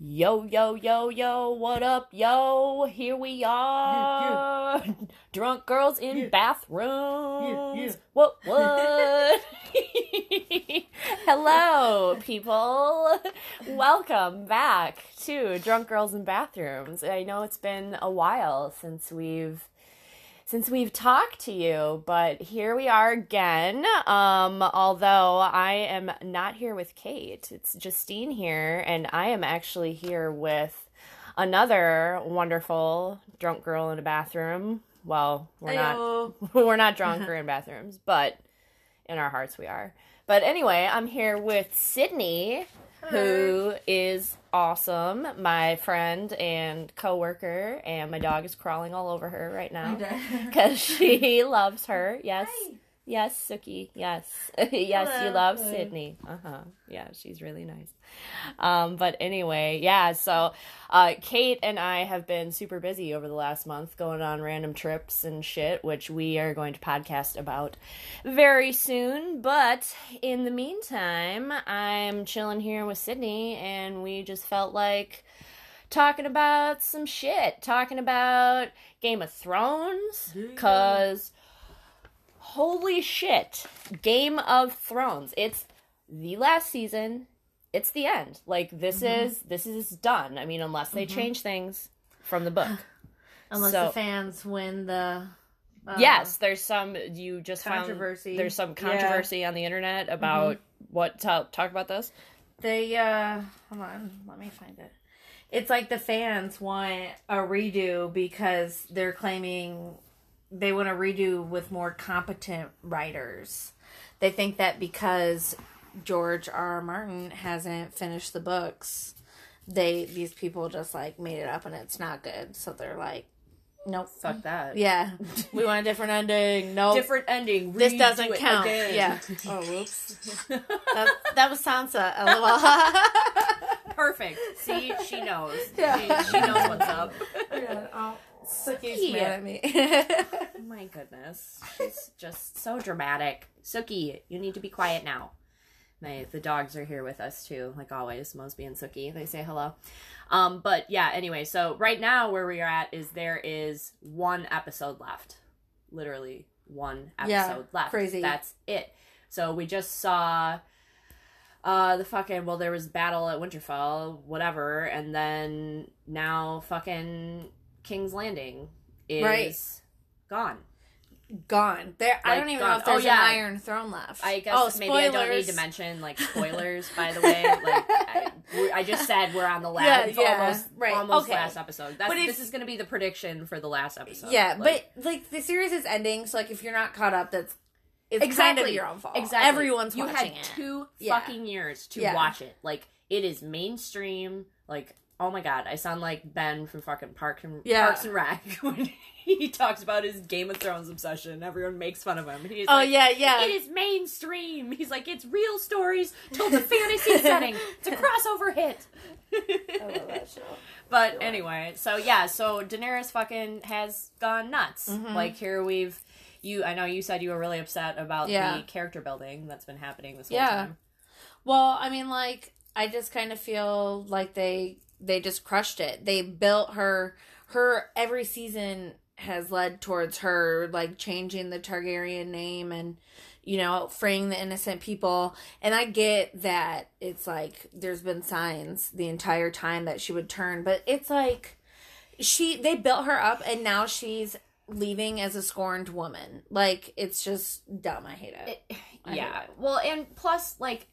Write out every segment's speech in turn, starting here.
Yo, yo, yo, yo, what up, yo? Here we are. Drunk girls in Yeah. bathrooms. Yeah, yeah. What, what? Hello, people. Welcome back to Drunk Girls in Bathrooms. I know it's been a while since we've since we've talked to you, but here we are again. Um, although I am not here with Kate, it's Justine here, and I am actually here with another wonderful drunk girl in a bathroom. Well, we're Heyo. not we're not drunk or in bathrooms, but in our hearts we are. But anyway, I'm here with Sydney, who is awesome, my friend and coworker, and my dog is crawling all over her right now. Because she loves her. Yes. Yes, Suki. Yes. yes, you Hello. love Hello. Sydney. Uh-huh. Yeah, she's really nice. Um, but anyway, yeah, so uh Kate and I have been super busy over the last month going on random trips and shit, which we are going to podcast about very soon. But in the meantime, I'm chilling here with Sydney and we just felt like talking about some shit, talking about Game of Thrones, Yeah. Holy shit, Game of Thrones. It's the last season. It's the end. Like this Mm-hmm. is this is done. I mean, unless they change things from the book. Unless So- the fans win the. Uh, yes, there's some you just Controversy. Found, there's some Yeah. Mm-hmm. controversy on the internet about what talk, talk about this. They, uh. Hold on. Let me find it. It's like the fans want a redo because they're claiming they want to redo with more competent writers. They think that because George R. R. Martin hasn't finished the books, they these people just like made it up and it's not good. So they're like, nope. Fuck that. Yeah, we want a different ending. No, Different ending. This doesn't count. again. Yeah. Oh, whoops. that, that was Sansa. LOL. Perfect. See, she knows. Yeah. She, she knows what's up. oh, Suki's Suki. mad at me. Oh my goodness. She's just so dramatic. Suki, you need to be quiet now. My the dogs are here with us too, like always. Mosby and Suki. They say hello. Um, but yeah, anyway, so right now where we are at is there is one episode left. Literally one episode Yeah, left. crazy. That's it. So we just saw uh the fucking well there was battle at Winterfell, whatever, and then now fucking King's Landing is Right. gone. Gone. There. I don't even gone. know if there's Oh, yeah. an Iron Throne left. I guess oh, maybe I don't need to mention like spoilers. by the way, like I, I just said we're on the last, Yeah, yeah, almost, right, almost okay. last episode. That's, But if- this is going to be the prediction for the last episode. Yeah, Like, but like the series is ending, so like if you're not caught up, that's it's kind exactly of your own fault. Exactly, Everyone's you watching had it. two Yeah. fucking years to watch it. Like it is mainstream. Like oh my god, I sound like Ben from fucking Park and Yeah. Parks and Rec when he talks about his Game of Thrones obsession. Everyone makes fun of him. He's oh like, yeah, yeah. It is mainstream. He's like, it's real stories told in fantasy setting. It's a crossover hit. I love that show. But anyway, so yeah, so Daenerys fucking has gone nuts. Mhm. Like here we've you I know you said you were really upset about Yeah. the character building that's been happening this whole Yeah. time. Well, I mean, like, I just kind of feel like they they just crushed it. They built her her every season has led towards her like changing the Targaryen name and you know freeing the innocent people. And I get that it's like there's been signs the entire time that she would turn, but it's like she they built her up and now she's leaving as a scorned woman. Like it's just dumb. I hate it. It- yeah. hate it. Well, and plus like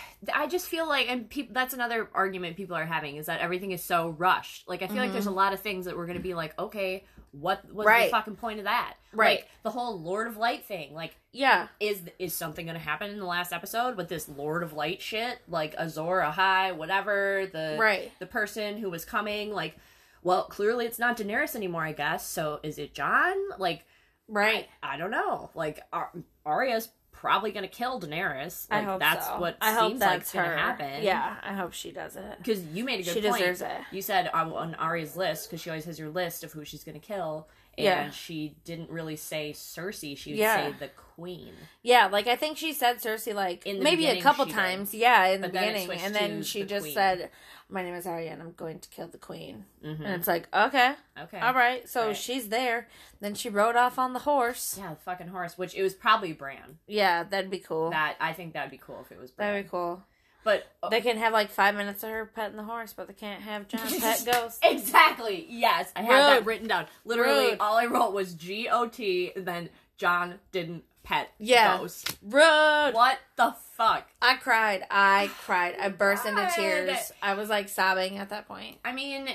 I just feel like, and people, that's another argument people are having is that everything is so rushed. Like, I feel like there's a lot of things that we're going to be like, okay, what was Mm-hmm. Right. the fucking point of that? Right. Like, the whole Lord of Light thing. Like, yeah. is is something going to happen in the last episode with this Lord of Light shit? Like Azor Ahai, whatever the Right. the person who was coming. Like, well, clearly it's not Daenerys anymore, I guess. So is it Jon? Like, Right. I don't know. Like Ar- Arya's probably gonna kill Daenerys. I hope that's so. what I hope seems like that's gonna happen. Yeah, I hope she does it. because you made a good She point. deserves it. You said on, on Arya's list because she always has your list of who she's gonna kill, and Yeah. she didn't really say Cersei. She would Yeah. say the Queen. Yeah, like I think she said Cersei like In the maybe a couple she did. times. Yeah, in But the beginning, and then she the just Queen. said, "My name is Arya, and I'm going to kill the Queen." Mhm. And it's like, okay, Okay. all right. So Right. she's there. Then she rode off on the horse. Yeah, the fucking horse. Which it was probably Bran. Yeah, that'd be cool. That I think that'd be cool if it was Bran. That'd be cool. But uh, They can have like five minutes of her petting the horse, but they can't have Jon pet ghost. Exactly. Yes, I have that written down. Literally, Rude. all I wrote was G O T. Then Jon didn't pet Yeah. Ghost. Rude. What the fuck? I cried. I cried. I burst into tears. I was like sobbing at that point. I mean,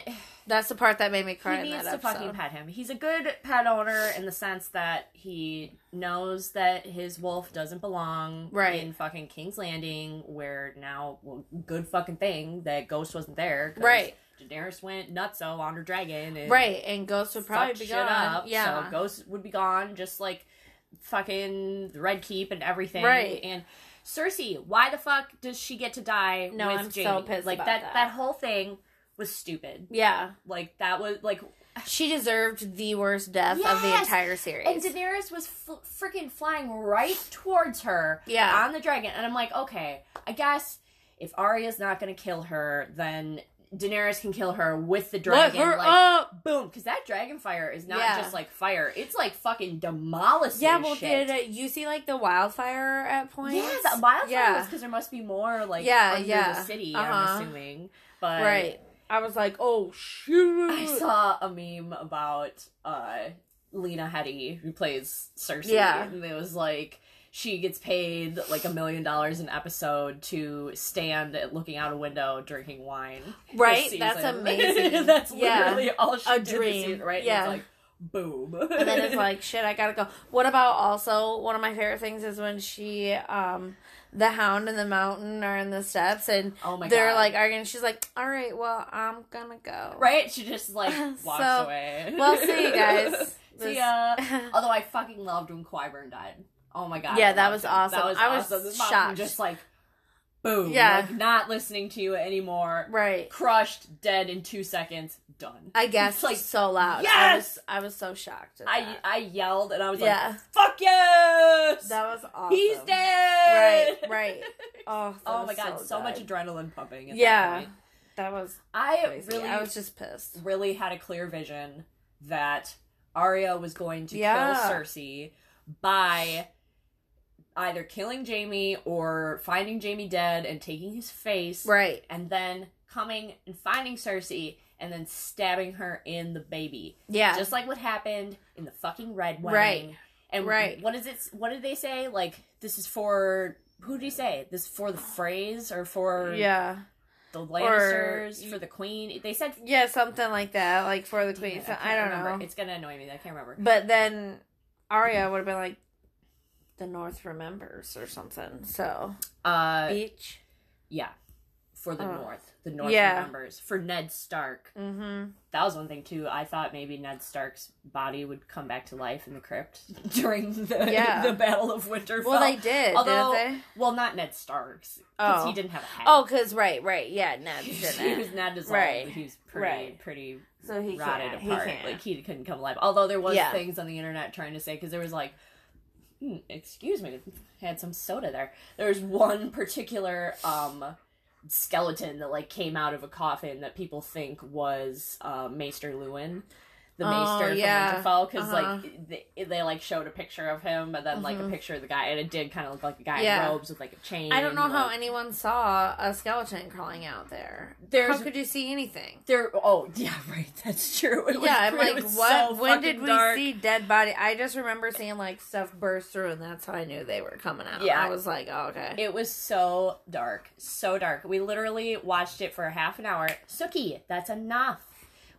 That's the part that made me cry he needs to episode. fucking pet him. He's a good pet owner in the sense that he knows that his wolf doesn't belong Right. in fucking King's Landing, where now, well, good fucking thing that Ghost wasn't there. Right. Daenerys went nutso on her dragon. And Right, and Ghost would probably be gone. up. yeah. So Ghost would be gone, just like fucking the Red Keep and everything. Right. And Cersei, why the fuck does she get to die No, with I'm so pissed like that, that. that whole thing was stupid. yeah. Like that was like She deserved the worst death of the entire series. and Daenerys was f- freaking flying right towards her Yeah. on the dragon and I'm like, okay, I guess if Arya's not going to kill her, then Daenerys can kill her with the Let dragon her like up. boom because that dragon fire is not Yeah. just like fire it's like fucking demolishing Yeah, well, shit. did you see like the wildfire at points? yeah the wildfire Yeah. because there must be more like Yeah, under yeah. the city Uh-huh. i'm assuming but right. I was like, oh shoot! i saw a meme about uh lena headey who plays cersei Yeah. and it was like she gets paid like a million dollars an episode to stand at- looking out a window drinking wine Right? That's amazing. that's Yeah. literally all she A did dream. season, right? Yeah. Like, boom. and then it's like shit i gotta go what about also one of my favorite things is when she um the hound and the mountain are in the steps and oh my they're god, like arguing she's like all right well i'm gonna go right? She just like walks So, away. well see you guys See This- ya. Although I fucking loved when Qyburn died. Oh my god. Yeah, that was him. awesome. That was I was awesome. This mountain shocked. just like boom. Yeah. Like, not listening to you anymore. right Crushed, dead in two seconds, done. i guess like, so loud i yes! was i was so shocked at I that. I yelled and I was Yeah. like, fuck yes! that was awesome He's dead! right right oh Oh my god, so, much adrenaline pumping. At Yeah. That point. that was I crazy. really i was just pissed really had a clear vision that Arya was going to Yeah. kill Cersei by either killing Jaime or finding Jaime dead and taking his face, right and then coming and finding Cersei and then stabbing her in the baby, yeah just like what happened in the fucking Red Wedding. Right. And Right. what is it? What did they say? Like this is for who did he say? This is for the phrase or for yeah the Lannisters for the Queen? They said Yeah, something like that, like for the queen. It, So, can't I don't remember. know. It's gonna annoy me. I can't remember. But then Arya would have been like, the North remembers or something. So Uh, beach. yeah, for the Oh. North, the North Yeah. remembers for Ned Stark. Mm-hmm. That was one thing too. I thought maybe Ned Stark's body would come back to life in the crypt during the Yeah. the Battle of Winterfell. Well, they did, Although- didn't they? well, not Ned Stark's because Oh. he didn't have a head. Oh, cause right, right, yeah, Ned didn't. he was not dissolved. Right. He was pretty Right. pretty so he rotted apart. He can't. Like he couldn't come alive. Although there was Yeah. things on the internet trying to say because there was like, excuse me, had some soda there. There was one particular um skeleton that like came out of a coffin that people think was uh, Maester Luwin. The Oh, Maester yeah. from Winterfell, because Uh-huh. like they, they like showed a picture of him, and then like a Mhm. picture of the guy, and it did kind of look like a guy Yeah. in robes with like a chain. I don't know how anyone saw a skeleton crawling out there. There's how could you see anything? there. Oh yeah, right. That's true. It was- yeah, I'm it like, was what? so when did we dark. see dead body? I just remember seeing like stuff burst through, and that's how I knew they were coming out. Yeah. I was like, oh, okay. It was so dark, so dark. We literally watched it for a half an hour. Suki, that's enough.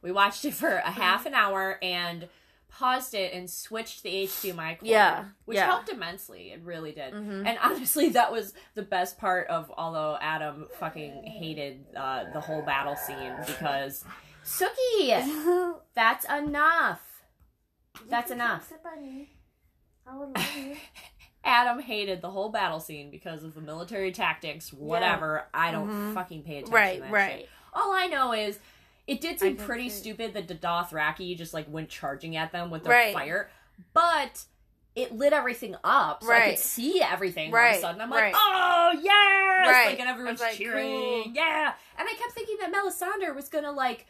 We watched it for a half an hour and paused it and switched the HDMI cord. Yeah, which yeah. helped immensely. It really did. Mhm. And honestly, that was the best part of. Although Adam fucking hated uh, the whole battle scene because Suki, that's enough. That's enough. I would love you. Adam hated the whole battle scene because of the military tactics, whatever. I don't Mhm. fucking pay attention Right, to that right. shit. All I know is it did seem pretty too. stupid that the Dothraki just like went charging at them with their Right. fire, but it lit everything up, so I could see everything Right. all of a sudden. I'm right. like, oh yes, Right. like, and everyone's like, cheering, cool. yeah. And I kept thinking that Melisandre was gonna like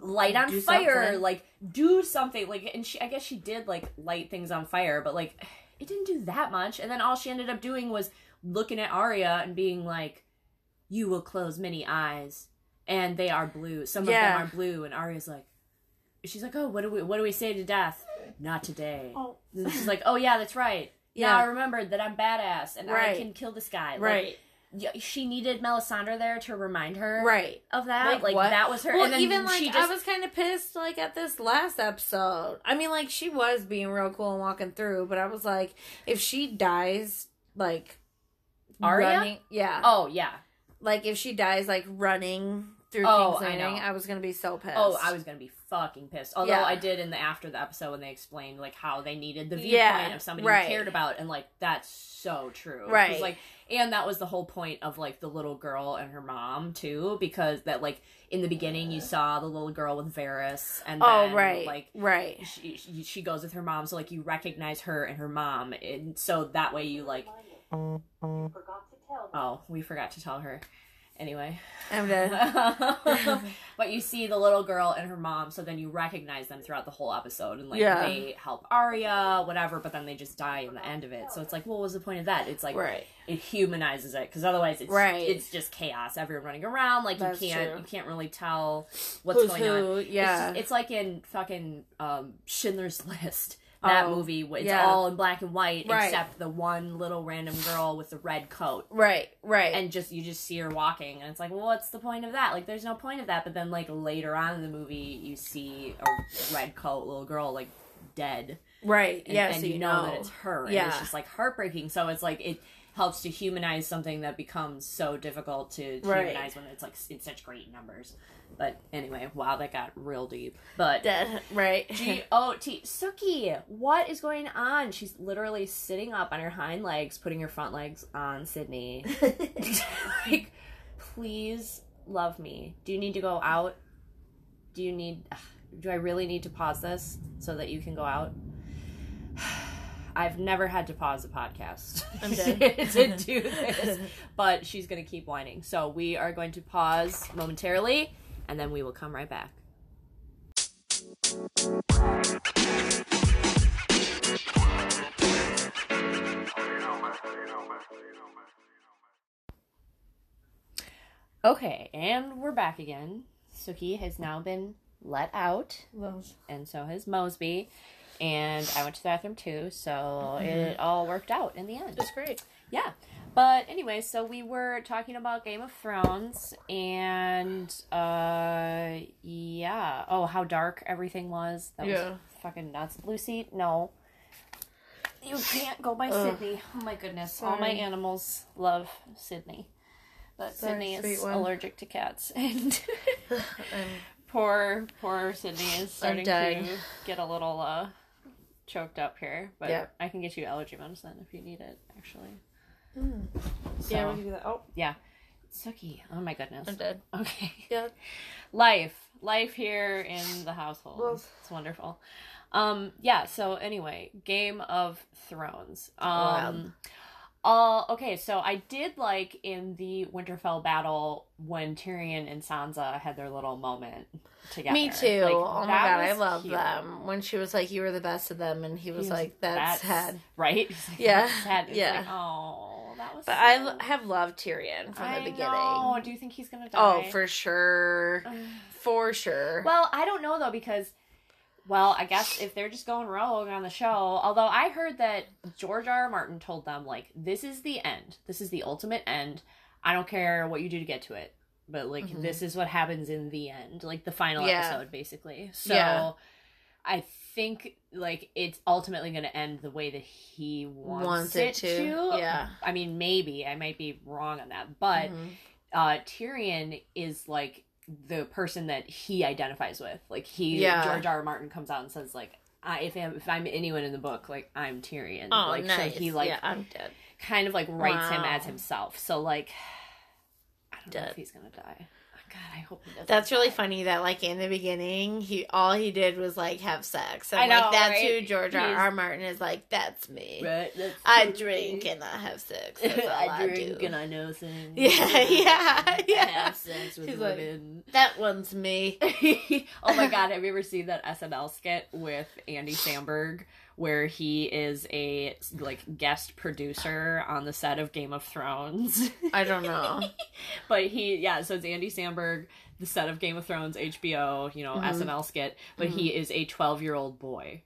light on Do fire, something. like do something, like, and she, I guess she did like light things on fire, but like it didn't do that much. And then all she ended up doing was looking at Arya and being like, "You will close many eyes, and they are blue. Some Yeah. of them are blue." And Arya's like, she's like, "Oh, what do we, what do we say to death? Not today." Oh. And she's like, "Oh yeah, that's right." Now Yeah. I remembered that I'm badass and I can kill this guy. Right. y- she needed Melisandre there to remind her Right. of that. Like, Like, what? that was her. Well, even like she I was kind of pissed like at this last episode. I mean, like she was being real cool and walking through, but I was like, if she dies, like Arya? running, yeah, Oh yeah. Like if she dies like running through Oh, King's I Landing, know. I, was gonna be so pissed. Oh, I was gonna be fucking pissed. Although Yeah. I did in the after the episode when they explained like how they needed the viewpoint Yeah, of somebody right. who cared about, and like that's so true. Right. Like, and that was the whole point of like the little girl and her mom too, because that like in the beginning you saw the little girl with Varys, and Oh, then, right, like right. she, she she goes with her mom, so like you recognize her and her mom, and so that way you like. Oh, we forgot to tell her. Anyway. I'm dead. but you see the little girl and her mom, so then you recognize them throughout the whole episode, and like Yeah. they help Arya, whatever. But then they just die in the end of it. So it's like, what was the point of that? It's like right. it humanizes it because otherwise it's Right. it's just chaos. Everyone running around, like That's you can't true. you can't really tell what's Who's going who? on. Yeah. It's, it's like in fucking um, Schindler's List. That Oh, movie, it's yeah. all in black and white, Right. except the one little random girl with the red coat right. Right. and just you just see her walking and it's like well what's the point of that like there's no point of that but then like later on in the movie you see a red coat little girl like dead right. and, yeah. and so you, you know, that it's her and Yeah. it's just like heartbreaking so it's like it helps to humanize something that becomes so difficult to Right. humanize when it's like in such great numbers but anyway wow that got real deep but dead. Right. G O T Suki, what is going on? She's literally sitting up on her hind legs, putting her front legs on Sydney. like, please love me. Do you need to go out? Do you need? Do I really need to pause this so that you can go out? I've never had to pause a podcast I'm dead. to do this, but she's gonna keep whining. So we are going to pause momentarily, and then we will come right back. Okay, and we're back again. Suki has now been let out, and so has Mosby. And I went to the bathroom too, so mm-hmm. it all worked out in the end. That's great. Yeah. But anyway, so we were talking about Game of Thrones and uh yeah. Oh, how dark everything was. That Yeah. was fucking nuts. Lucy, no. You can't go by Ugh. Sydney. Oh my goodness. All my animals love Sydney. But Sorry, Sydney is one. allergic to cats and poor poor Sydney is starting to get a little uh choked up here. But Yeah. I can get you allergy medicine if you need it, actually. Mm. So, Yeah, we can do that. Oh, Yeah. Suki. Oh my goodness. I'm dead. Okay. Yeah. Life. Life here in the household. Well- it's wonderful. Um yeah, so anyway, Game of Thrones. Um uh, okay, so I did like in the Winterfell battle when Tyrion and Sansa had their little moment together. Me too. Like, oh my god, I love cute. them. When she was like, "You were the best of them," and he was, He like, "That's, sad." Right? Like, Yeah, "That's sad. Yeah. like, oh, that was But I sad. have loved Tyrion from I the beginning. Oh, Do you think he's gonna die? Oh, for sure, for sure. Well, I don't know though because, well, I guess if they're just going rogue on the show, although I heard that George R. R. Martin told them like, "This is the end. This is the ultimate end. I don't care what you do to get to it, but like Mhm. this is what happens in the end, like the final Yeah. episode, basically." So, Yeah. I think like it's ultimately going to end the way that he wants, Wants it, it to, to. yeah. I mean, maybe I might be wrong on that, but Mhm. uh Tyrion is like the person that he identifies with. Like he Yeah. George R. R. Martin comes out and says like I, if I'm, if I'm anyone in the book, like I'm Tyrion. Oh, like nice. so he like yeah, I'm dead. kind of like writes him as himself. So like I don't know if he's gonna die. God, I hope he doesn't. That's really funny that like in the beginning, he all he did was like have sex. And I know, like that's right? who George R. He's- R. Martin is like, that's me. Right, that's I so drink me. and I have sex. That's all I, I drink do. and I know things. Yeah, yeah, I yeah. have sex with He's like- women. That one's me. oh my god, have you ever seen that SNL skit with Andy Samberg where he is a like guest producer on the set of Game of Thrones? I don't know. but he yeah, so it's Andy Samberg, the set of Game of Thrones, HBO, you know, Mhm. SNL skit, but he is a 12-year-old boy.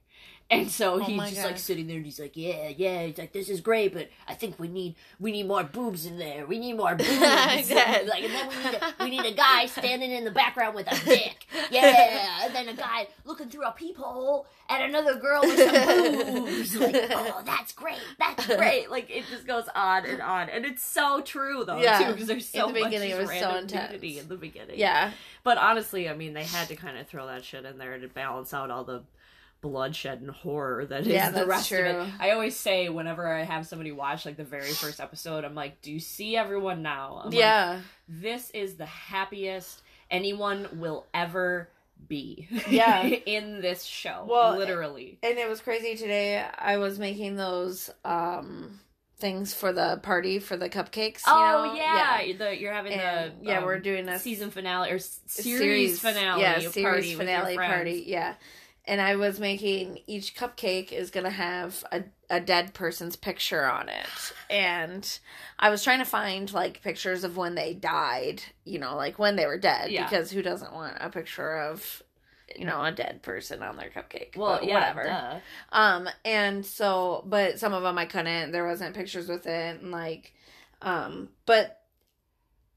And so Oh he's my just God. like sitting there and he's like, Yeah, yeah, he's like, This is great, but I think we need we need more boobs in there. We need more boobs. Dead. like and then we need a we need a guy standing in the background with a dick. Yeah. And then a guy looking through a peephole at another girl with some boobs. Like, oh that's great. That's great. Like it just goes on and on. And it's so true though, Yeah. too, because there's so In the much beginning, it was so intense. in the beginning. Yeah. But honestly, I mean, they had to kind of throw that shit in there to balance out all the bloodshed and horror that is Yeah, the rest of it. I always say whenever I have somebody watch like the very first episode, I'm like, "Do you see everyone now?" I'm like, yeah. this is the happiest anyone will ever be. Yeah. in this show, Well, literally. And it was crazy today. I was making those um things for the party for the cupcakes. You Oh know? yeah, The, you're having And, the yeah, um, we're doing a season finale or s- a series, finale. Yeah, party series your finale party. Yeah. And I was making each cupcake is gonna have a, a dead person's picture on it. And I was trying to find like pictures of when they died, you know, like when they were dead. Yeah. Because who doesn't want a picture of you know, a dead person on their cupcake. Well, yeah, whatever. duh. Um, and so, but some of them I couldn't. There wasn't pictures with it, and like, um, but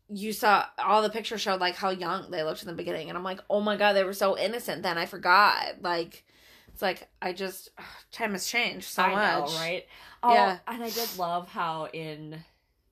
you saw all the pictures showed like how young they looked in the beginning, and I'm like, oh my god, they were so innocent. Then I forgot. Like, it's like I just time has changed so I much, know, right? Oh, Yeah. and I did love how in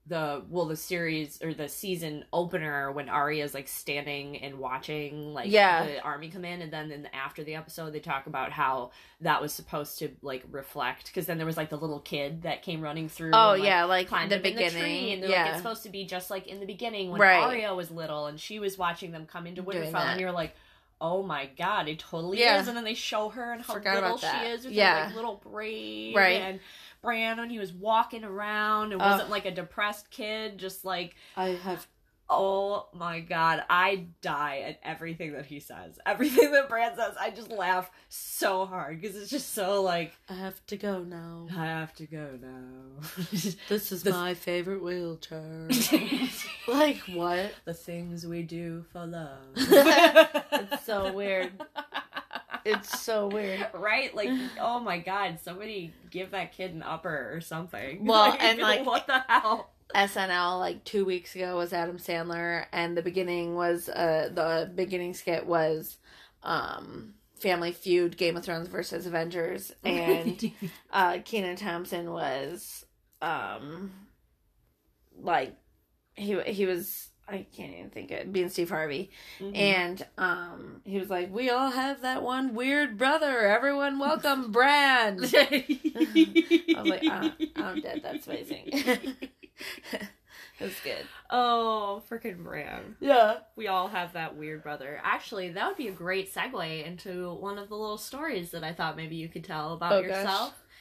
the well the series or the season opener when Arya's like standing and watching like Yeah. the army come in and then in the, after the episode they talk about how that was supposed to like reflect because then there was like the little kid that came running through Oh and, like, yeah, like climbed the beginning, the tree and they're yeah, like it's supposed to be just like in the beginning when Right. Arya was little and she was watching them come into Winterfell and you're like oh my god it totally Yeah. is and then they show her and how Forgot little she is with Yeah. her like little braid Right. and Bran when he was walking around and Ugh. wasn't like a depressed kid just like I have oh my god I die at everything that he says everything that Bran says I just laugh so hard because it's just so like I have to go now. I have to go now This is This- my favorite wheelchair. like what? the things we do for love. It's so weird. It's so weird. right? Like, oh my god, somebody give that kid an upper or something. Well, and, like- what the hell? SNL like two weeks ago was Adam Sandler, and the beginning was uh the beginning skit was um Family Feud, Game of Thrones versus Avengers, and uh Kenan Thompson was um like he he was I can't even think of it being Steve Harvey, Mhm. and um he was like, "We all have that one weird brother. Everyone welcome Brand." I was like, uh, I'm dead. That's amazing. That's good. oh, freaking Bran. Yeah. We all have that weird brother. Actually, that would be a great segue into one of the little stories that I thought maybe you could tell about Oh, gosh.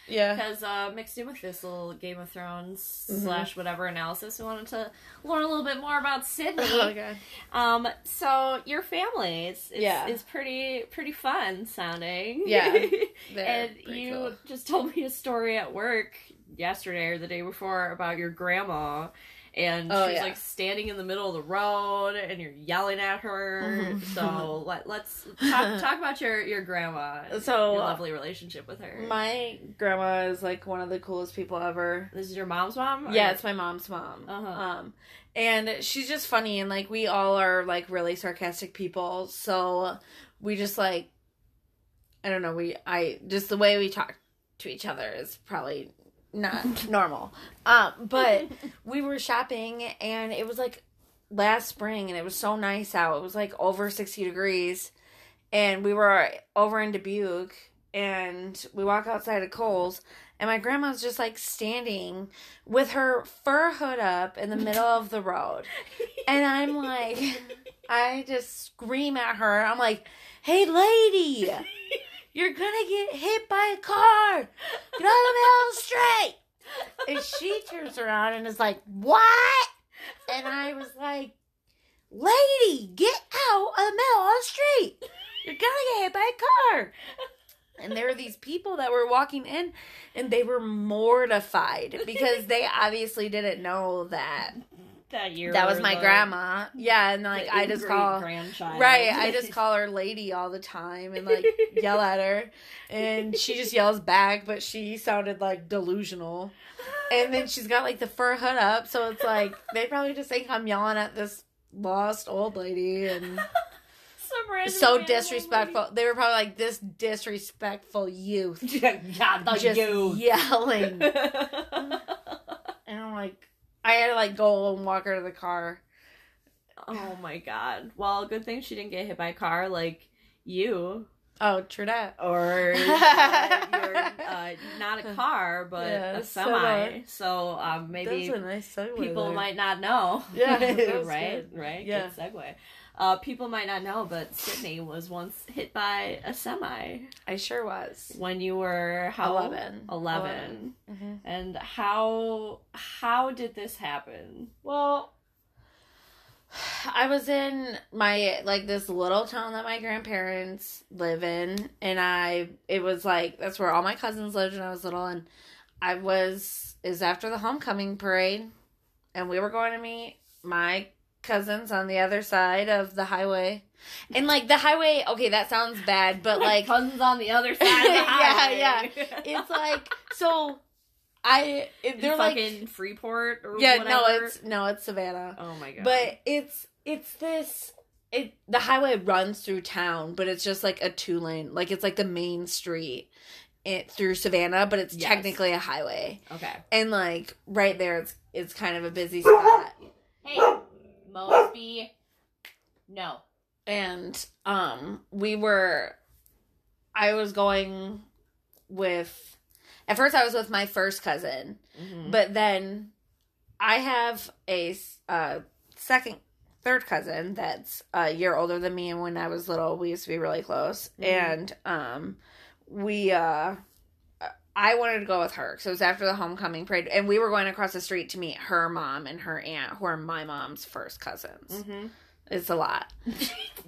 Yeah. Because uh, mixed in with this little Game of Thrones Mhm. slash whatever analysis, we wanted to learn a little bit more about Sydney. Oh god. Um, so your family is is, Yeah. is pretty pretty fun sounding. Yeah, and you cool. just told me a story at work yesterday or the day before about your grandma. And Oh, she's yeah. like standing in the middle of the road, and you're yelling at her. Mhm. so let let's talk, talk about your your grandma. So, your lovely relationship with her. My grandma is like one of the coolest people ever. this is your mom's mom. or- Yeah, it's my mom's mom. Uh-huh. Um, and she's just funny, and like we all are like really sarcastic people, so we just like, I don't know, we I just the way we talk to each other is probably not normal. Um, but we were shopping, and it was like last spring, and it was so nice out. It was like over sixty degrees, and we were over in Dubuque. and we walk outside of Kohl's, and my grandma's just like standing with her fur hood up in the middle of the road. And I'm like, I just scream at her. I'm like, hey, lady, you're gonna get hit by a car. Get out of the street. And she turns around and is like, what? And I was like, lady, get out of the middle of the street. You're gonna get hit by a car. And there were these people that were walking in and they were mortified because they obviously didn't know that that year that was my grandma. Yeah, and like I just call grandchild. Right, I just call her lady all the time and like yell at her and she just yells back, but she sounded like delusional. And then she's got like the fur hood up, so it's like they probably just think I'm yelling at this lost old lady and so disrespectful. They were probably like this disrespectful youth yeah, the just youth. yelling. And I'm like, I had to like go and walk her to the car. oh my god. Well, good thing she didn't get hit by a car like you. Oh, true that. Or uh, you're uh, not a car, but Yeah, a semi. semi. So um, maybe nice people there. might not know. Yeah, right, good. right. Yeah. Good segue. Uh, people might not know, but Sydney was once hit by a semi I sure was. when you were how old? 11. 11. Mm-hmm. And how how did this happen? Well, I was in my like this little town that my grandparents live in, and I it was like that's where all my cousins lived when I was little, and I was is after the homecoming parade, and we were going to meet my cousins on the other side of the highway, and like the highway. Okay, that sounds bad, but like cousins on the other side of the Yeah, highway. yeah. it's like so. I it, they're like Freeport or yeah whatever. no it's no it's Savannah. oh my god. But it's it's this it the highway runs through town, but it's just like a two lane, like it's like the main street it through Savannah, but it's Yes. technically a highway. okay. And like right there, it's it's kind of a busy spot. Hey, Mosby. No. And um, we were, I was going with. At first, I was with my first cousin, Mhm. But then I have a uh, second, third cousin that's a year older than me. And when I was little, we used to be really close. Mhm. And um, we, uh, I wanted to go with her because it was after the homecoming parade. And we were going across the street to meet her mom and her aunt, who are my mom's first cousins. Mhm. It's a lot.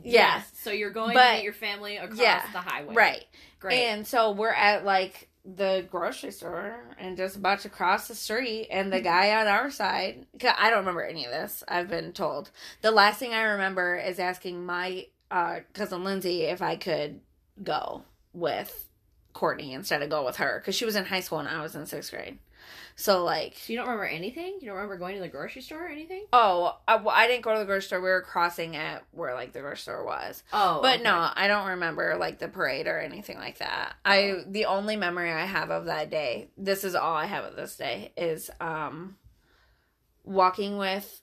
Yes. So you're going But- to meet your family across yeah, the highway. Right. Great. And so we're at like the grocery store and just about to cross the street, and the guy on our side, I don't remember any of this, I've been told. The last thing I remember is asking my uh, cousin Lindsay if I could go with Courtney instead of go with her because she was in high school and I was in sixth grade. So, like, so you don't remember anything? You don't remember going to the grocery store or anything? oh, I, well, I didn't go to the grocery store. We were crossing at where like the grocery store was. Oh. But okay. no, I don't remember like the parade or anything like that. I Oh. the only memory I have of that day, this is all I have of this day, is um walking with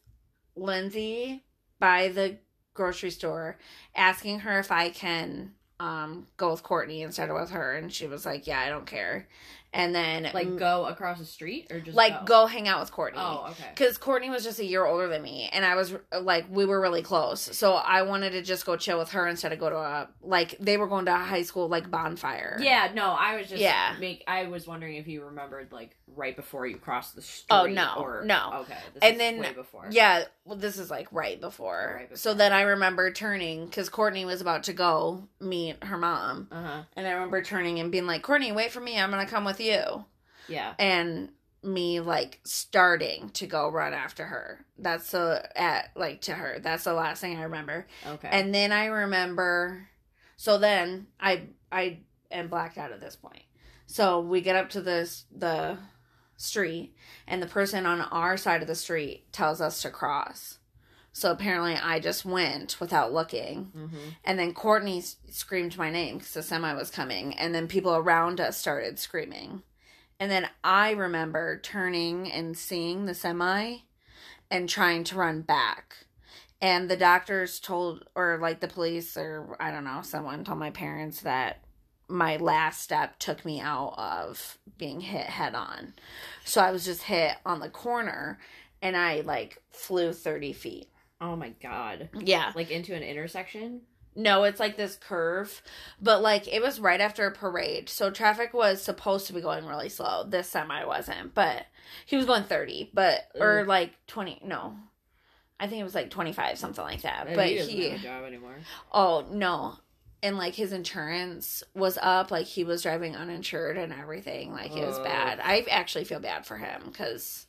Lindsay by the grocery store, asking her if I can um go with Courtney instead of with her, and she was like, "Yeah, I don't care." And then Like go across the street or just like go hang out with Courtney Oh, okay. because Courtney was just a year older than me, and I was like, we were really close. So I wanted to just go chill with her instead of go to a like they were going to a high school like bonfire. Yeah, no, I was just Yeah. make I was wondering if you remembered like right before you crossed the street. Oh, no, or, no. Okay, this And is then- way before. yeah. Well, this is like right before. Right before. So then I remember turning because Courtney was about to go meet her mom, Uh huh. and I remember turning and being like, "Courtney, wait for me. I'm gonna come with you." Yeah. and me like starting to go run after her. That's the at like to her. That's the last thing I remember. Okay. And then I remember so then I I am blacked out at this point. So we get up to this the street and the person on our side of the street tells us to cross. So apparently I just went without looking. mm-hmm. And then Courtney screamed my name because the semi was coming. And then people around us started screaming. And then I remember turning and seeing the semi and trying to run back. And the doctors told, or like the police, or I don't know, someone told my parents that my last step took me out of being hit head on. So I was just hit on the corner and I like flew 30 feet. Oh my god. Yeah. Like into an intersection? No, it's like this curve, but like it was right after a parade. So traffic was supposed to be going really slow. This time I wasn't, but he was going 30, but or mm. like 20, no. I think it was like 25 something like that. Maybe but he doesn't he have a job anymore. Oh, no. And like his insurance was up, like he was driving uninsured and everything. Like it was bad. I actually feel bad for him cuz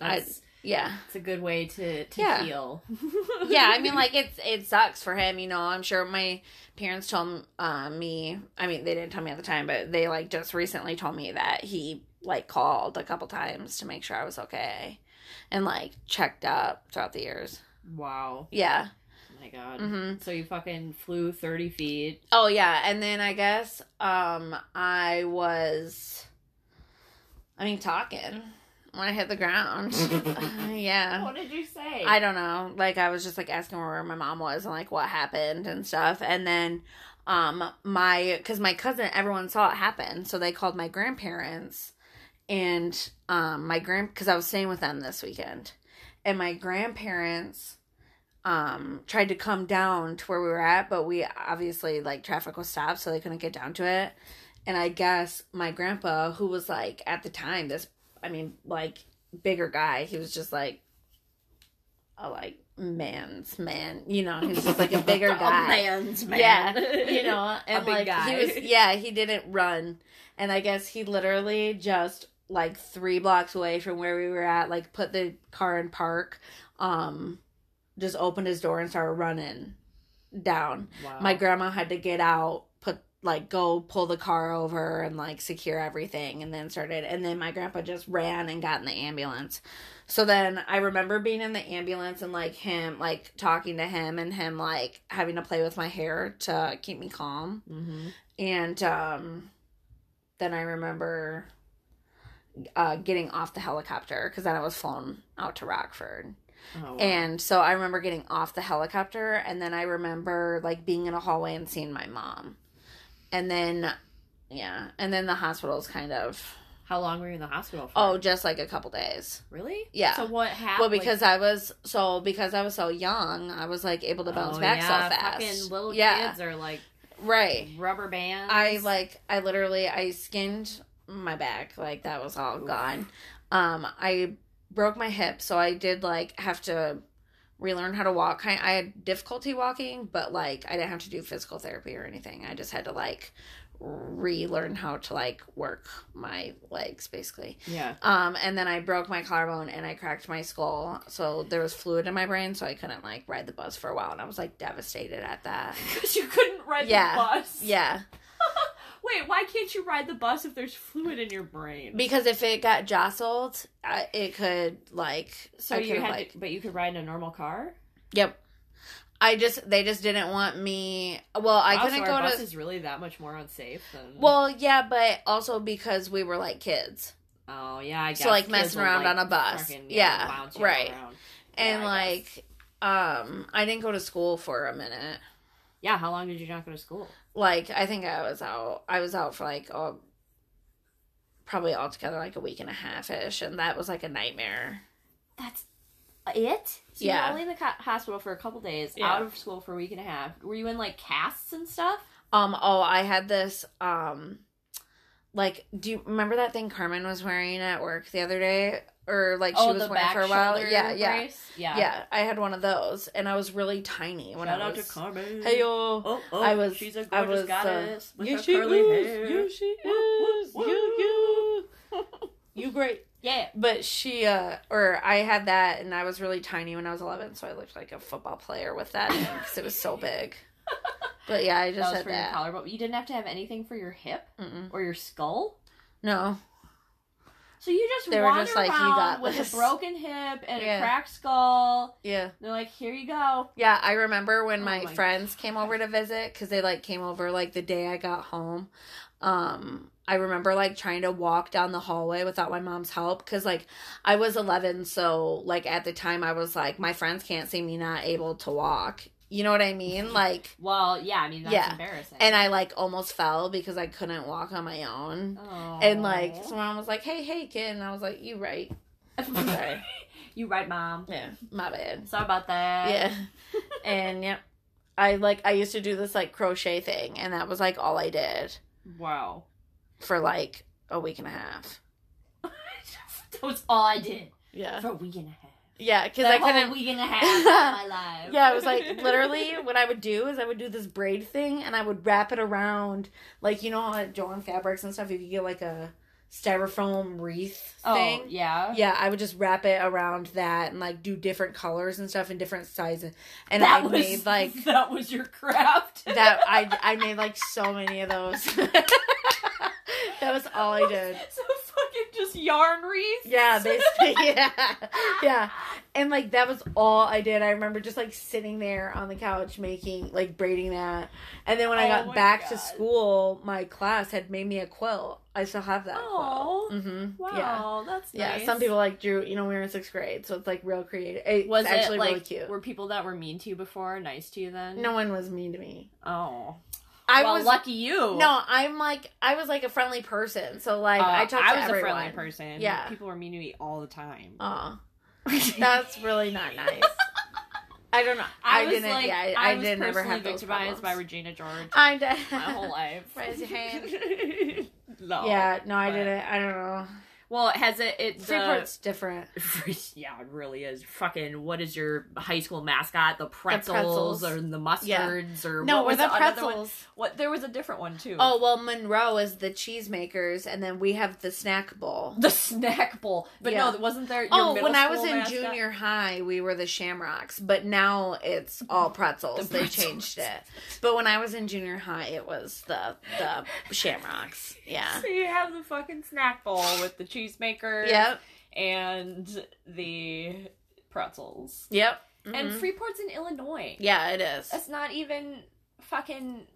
I yeah. it's a good way to, to Yeah. heal. yeah, I mean, like it's it sucks for him. You know, I'm sure my parents told uh, me. I mean, they didn't tell me at the time, but they like just recently told me that he like called a couple times to make sure I was okay, and like checked up throughout the years. wow. Yeah. Oh my god. hmm So you fucking flew 30 feet. Oh yeah, and then I guess um I was, I mean, talking when I hit the ground. Yeah. What did you say? I don't know. Like I was just like asking where my mom was and like what happened and stuff. And then um my cuz my cousin everyone saw it happen, so they called my grandparents and um my grand cuz I was staying with them this weekend. And my grandparents um tried to come down to where we were at, but we obviously like traffic was stopped so they couldn't get down to it. And I guess my grandpa who was like at the time this I mean like bigger guy, he was just like a like man's man, you know, he's just like a bigger guy. man's man. Yeah, you know, and big like guy. he was, yeah, he didn't run, and I guess he literally just like three blocks away from where we were at, like put the car in park, um, just opened his door and started running down. Wow. My grandma had to get out, like go pull the car over and like secure everything and then started and then my grandpa just ran and got in the ambulance. So then I remember being in the ambulance and like him like talking to him and him like having to play with my hair to keep me calm. hmm And um then I remember uh getting off the helicopter cuz then I was flown out to Rockford. Oh, wow. And so I remember getting off the helicopter and then I remember like being in a hallway and seeing my mom. And then yeah, and then the hospital's kind of How long were you in the hospital for? oh, just like a couple days. really? Yeah. So what happened? Well, because I was so because I was so young, I was like able to bounce Oh, back yeah, so fast. Fucking little yeah, kids are like right. rubber bands. I like I literally I skinned my back like that was all Oof. gone. Um, I broke my hip, so I did like have to relearn how to walk. Kind I had difficulty walking, but like I didn't have to do physical therapy or anything. I just had to like relearn how to like work my legs basically. Yeah. Um, and then I broke my collarbone and I cracked my skull, so there was fluid in my brain, so I couldn't like ride the bus for a while, and I was like devastated at that. Because you couldn't ride Yeah. the bus. Yeah, Wait, why can't you ride the bus if there's fluid in your brain? because if it got jostled, I, it could like. so I you had, like, to, but you could ride in a normal car. Yep. I just they just didn't want me. Well, I Wow, couldn't so go our to. bus is really that much more unsafe than. Well, yeah, but also because we were like kids, oh yeah, I guess. So, like, kids messing around like, on a bus. Yeah, you right. around. and Yeah, I guess. like, um, I didn't go to school for a minute. Yeah, how long did you not go to school? Like, I think I was out. I was out for like oh, probably altogether like a week and a half ish, and that was like a nightmare. That's it. So Yeah. you were only in the hospital for a couple days, Yeah. out of school for a week and a half. Were you in like casts and stuff? Um. Oh, I had this. Um. Like, do you remember that thing Carmen was wearing at work the other day, or like she oh, was the wearing for a while? Yeah, yeah. brace? yeah, Yeah, I had one of those, and I was really tiny when Shout I out was. to Carmen. Hey yo, Oh, oh, I was- She's a I gorgeous was, uh, goddess with you her she curly is, hair. you she Woo, is, woo, you you, you great. Yeah. But she, uh, or I had that, and I was really tiny when I was eleven, so I looked like a football player with that because it was so big. But yeah, I That just was had for your that. collarbone. You didn't have to have anything for your hip Mm-mm. or your skull. No, So you just They were wander just like, "You around got with this." a broken hip and Yeah. a cracked skull. yeah. They're like, "Here you go." Yeah, I remember when Oh my, my friends came over to visit because they like came over like the day I got home. Um, I remember like trying to walk down the hallway without my mom's help because like I was 11, so like at the time I was like my friends can't see me not able to walk, You know what I mean? Like, Well, yeah, I mean that's Yeah. embarrassing. and I like almost fell because I couldn't walk on my own. oh. And like, someone was like, "Hey, hey, kid," and I was like, "You right? Sorry. you right, mom. Yeah, my bad." Sorry about that. Yeah, and yep, I like I used to do this like crochet thing, and that was like all I did Wow. for like a week and a half. that was all I did Yeah, for a week and a half. Yeah, because I whole couldn't. week and a half of my life. Yeah, it was like literally what I would do is I would do this braid thing and I would wrap it around like you know at Joann Fabrics and stuff. You could get like a styrofoam wreath Oh, thing. yeah. Yeah, I would just wrap it around that and like do different colors and stuff in different sizes. And that I was made like that was your craft. that. I I made like so many of those. that was all I did. So just yarn wreath. Yeah, basically, yeah, yeah, and like that was all I did. I remember just like sitting there on the couch making like braiding that, and then when I Oh got back to school, my class had made me a quilt. I still have that Oh, quilt. Mm-hmm. wow, Yeah. that's Yeah, some people like drew. You know, we were in sixth grade, so it's like real creative. It's was actually it like really cute. were people that were mean to you before nice to you then? No one was mean to me. Oh, I well, was lucky you. no. I'm like I was like a friendly person, so like Uh, I talked I to was everyone. a friendly person. Yeah. people were mean to me all the time. Aw, that's really not nice. I don't know. I, I, was didn't. like, yeah, I, I, I didn't ever have those victimized by. Regina George I did. my whole life. Raise your hand. no. yeah, no, I didn't. I don't know. Well, has it? It the, Freeport's different. yeah, it really is. Fucking, what is your high school mascot? The pretzels, pretzels. or the mustards or No, what the pretzels. What there was a different one too. Oh well, Monroe is the cheesemakers, and then we have the snack bowl. the snack bowl. But Yeah. no, wasn't there? Your Oh, when I was in mascot? junior high, we were the Shamrocks, but now it's all pretzels. The They changed it. But when I was in junior high, it was the the Shamrocks. Yeah. So you have the fucking snack bowl with the cheesemaker. Yep. And the pretzels. Yep. And Mhm. Freeport's in Illinois. yeah, it is. That's not even fucking.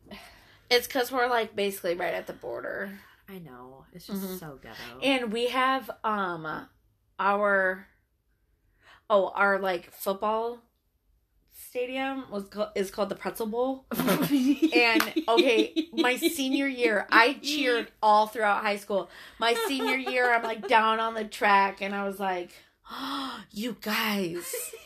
It's because we're like basically right at the border. I know. It's just Mhm. so ghetto. And we have um our oh our like football stadium was ca- is called the Pretzel Bowl. And okay, my senior year, I cheered all throughout high school. My senior year, I'm like down on the track, and I was like, oh, "You guys."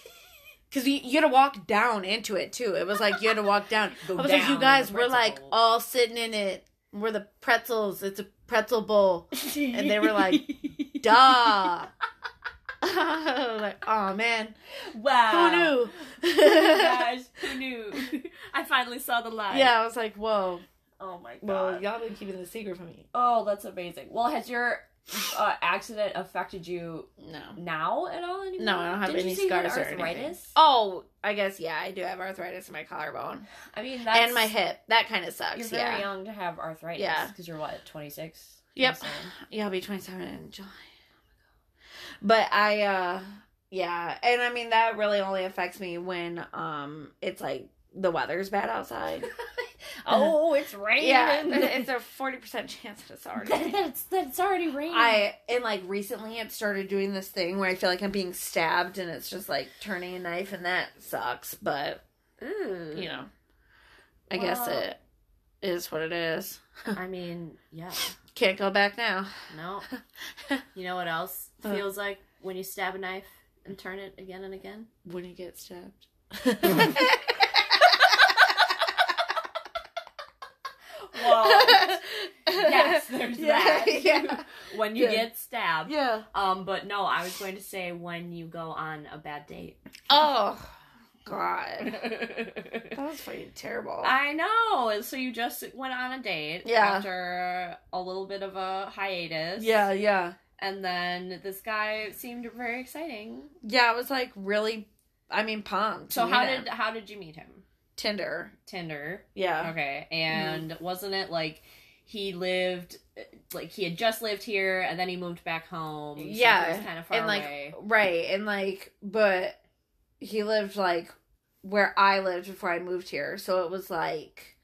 Because you, you had to walk down into it too. It was like you had to walk down. Go I was like, you guys, we're like bowl." all sitting in it. We're the pretzels. It's a pretzel bowl. And they were like, Duh. Like, oh man, wow. who knew? Oh my gosh, who knew? I finally saw the light. yeah, I was like, whoa. Oh my god. Well, y'all been keeping the secret from me. oh, that's amazing. Well, has your uh, accident affected you No. now at all anymore? No, I don't have Didn't any you say you had scars or anything. arthritis? Oh, I guess yeah, I do have arthritis in my collarbone I mean, that's and my hip. That kind of sucks. You're very yeah, young to have arthritis. Yeah. because you're what, 26? Yep. 27? yeah, I'll be twenty seven in July. But I, uh yeah, and I mean that really only affects me when um it's like the weather's bad outside. oh, it's raining. yeah, it's a forty percent chance that it's already. that's that's already raining. I and like recently it started doing this thing where I feel like I'm being stabbed and it's just like turning a knife and that sucks, but Ooh. you know. I guess it is what it is. I mean, yeah. Can't go back now. No. You know what else Uh. feels like when you stab a knife and turn it again and again? When you get stabbed. Well, yes, there's Yeah, that. yeah. when you Yeah. get stabbed. yeah. Um, but no, I was going to say when you go on a bad date. Oh God. That was fucking terrible. I know. And So you just went on a date Yeah. after a little bit of a hiatus. yeah, yeah. And then this guy seemed very exciting. Yeah, I was like really I mean pumped. So how meet him. did how did you meet him? Tinder? Tinder. Yeah. Okay. And mm-hmm. wasn't it like he lived like he had just lived here and then he moved back home. so Yeah, kind of far and like away. right and like but he lived like where i lived before i moved here so it was like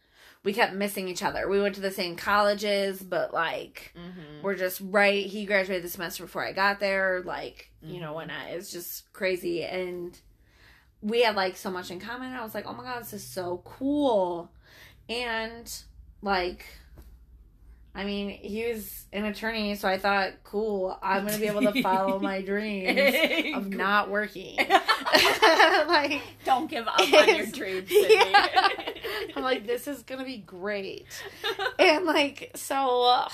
we kept missing each other we went to the same colleges but like Mhm. we're just right he graduated the semester before i got there like you know when i it's just crazy and we had like so much in common. I was like, oh my god, this is so cool. And like, I mean, he was an attorney, so I thought, cool, I'm gonna be able to follow my dreams of not working. like, don't give up on your dreams. Yeah. I'm like, this is gonna be great. And like, so, uh,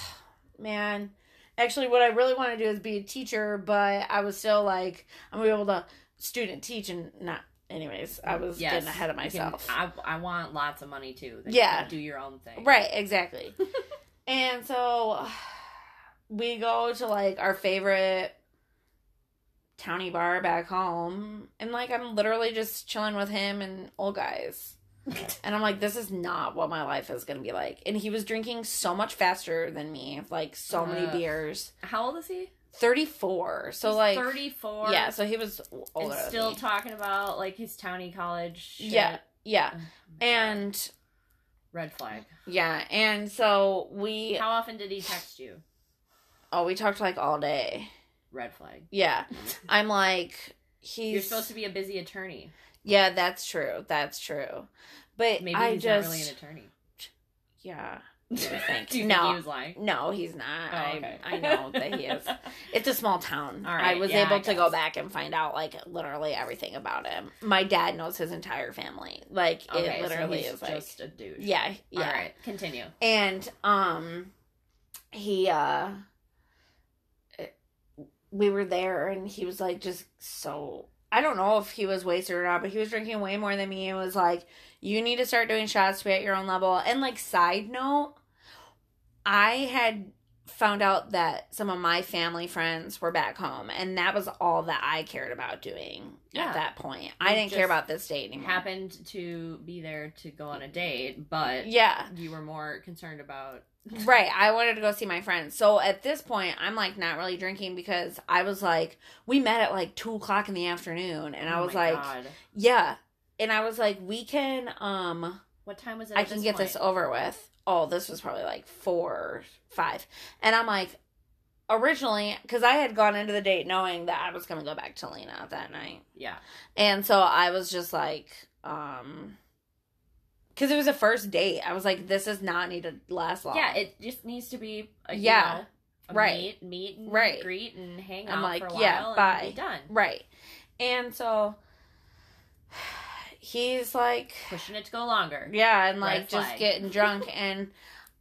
man, actually, what I really want to do is be a teacher, but I was still like, I'm gonna be able to student teach and not. Anyways, I was Yes, getting ahead of you can- myself. I, I want lots of money too. Yeah. do your own thing. Right, exactly. And so we go to like our favorite towny bar back home, and like I'm literally just chilling with him and old guys. And I'm like, this is not what my life is gonna be like. And he was drinking so much faster than me, like so many beers. How old is he? 34. So He's like, 34. yeah. So he was older. still talking about like his towny college. Shit. yeah, yeah. And red flag. yeah, and so we How often did he text you? oh we talked like all day. Red flag. Yeah. I'm like he's You're supposed to be a busy attorney. Yeah, that's true. That's true. But Maybe I he's just not really an attorney. yeah. Do you No. he was lying? No, he's not. Oh, I- okay. I, know that he is. It's a small town. All I was yeah, able I to go back and find out like literally everything about him. My dad knows his entire family. Like Okay, it literally so is like just a douche. yeah, yeah. All right, continue. And um he uh we were there and he was like just so I don't know if he was wasted or not, but he was drinking way more than me and was like, You need to start doing shots to be at your own level. And like side note, I had found out that some of my family friends were back home and that was all that I cared about doing Yeah. at that point. I You didn't care about this date anymore. Happened to be there to go on a date, but Yeah. you were more concerned about Right. I wanted to go see my friends. So at this point, I'm like not really drinking because I was like, we met at like two o'clock in the afternoon, and I Oh was like, God. yeah, and I was like, we can, um, what time was it? I can get this over with. Oh, this was probably like four, five, and I'm like, originally, because I had gone into the date knowing that I was gonna go back to Lena that night, Yeah, and so I was just like, um. Because it was a first date, I was like, "This does not need to last long." yeah. It just needs to be a, you Yeah. know, Right. Meet, meet, and Right. greet, and hang I'm out like, for a while. yeah, and bye. be done. Right. And so he's like Pushing it to go longer. yeah, and like just getting drunk and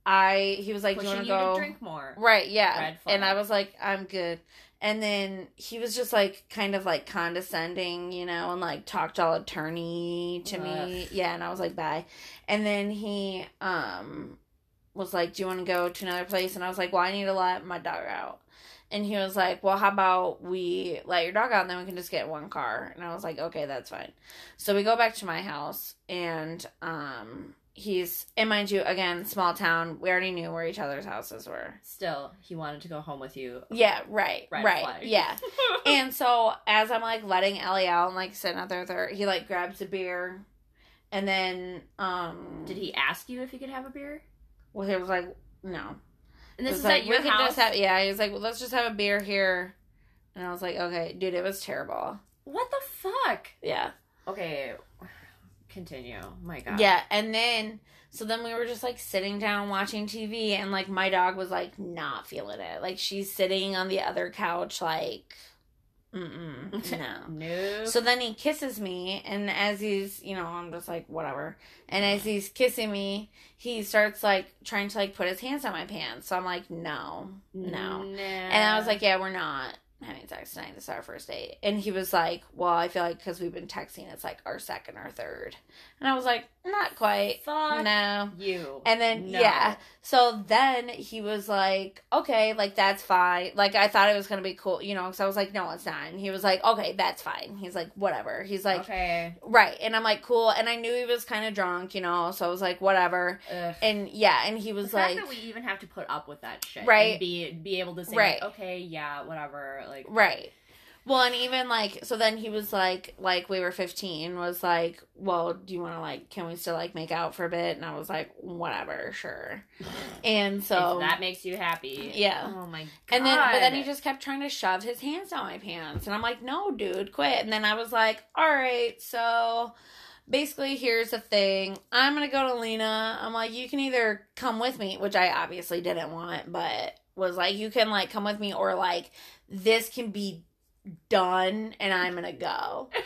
I he was like, Do you Pushing wanna you go to drink more. Right, yeah. And I was like, I'm good. And then he was just like kind of like condescending, you know, and like talked all attorney to me. Yeah, and I was like, bye. And then he um was like, Do you want to go to another place? And I was like, Well, I need to let my dog out. And he was like, Well, how about we let your dog out and then we can just get one car? And I was like, Okay, that's fine. So we go back to my house and um he's and mind you, again, small town, we already knew where each other's houses were. Still, he wanted to go home with you. Yeah, right, right, yeah. and so as I'm like letting Ellie out and like sitting out there with her, he like grabs a beer, and then um, Did he ask you if he could have a beer? Well, he was like, no. And this is like, at your house. just have, yeah. He was like, well, let's just have a beer here, and I was like, okay, dude, it was terrible. What the fuck? Yeah, Okay, continue. My God. yeah. And then so then we were just like sitting down watching TV, and like my dog was like not feeling it. Like she's sitting on the other couch, like, mm no. No. So then he kisses me, and as he's, you know, I'm just like, whatever. And as he's kissing me, he starts like trying to like put his hands on my pants. So I'm like, no, no. Nah. And I was like, yeah, we're not having sex tonight. This is our first date. And he was like, well, I feel like because we've been texting, it's like our second or third. And I was like, not quite. fuck No. you. And then No. yeah, so then he was like, "Okay, like that's fine." Like I thought it was gonna be cool, you know. Because I was like, "No, it's not." And he was like, "Okay, that's fine." He's like, "Whatever." He's like, okay. "Right," and I'm like, "Cool." And I knew he was kind of drunk, you know. So I was like, "Whatever." Ugh. And yeah, and he The was fact like, that we even have to put up with that shit, Right. And be be able to say, Right. like, okay, yeah, whatever. Like, "Right." Well, and even like so then he was like like we were 15 was like, "Well, do you want to like can we still like make out for a bit?" And I was like, "Whatever, sure." And so If that makes you happy. Yeah. Oh my god. and then but then he just kept trying to shove his hands down my pants and I'm like, "No, dude, quit." And then I was like, "All right, so basically here's the thing. I'm going to go to Lena. I'm like, "You can either come with me," which I obviously didn't want, but was like, "You can like come with me or like this can be done and I'm to go."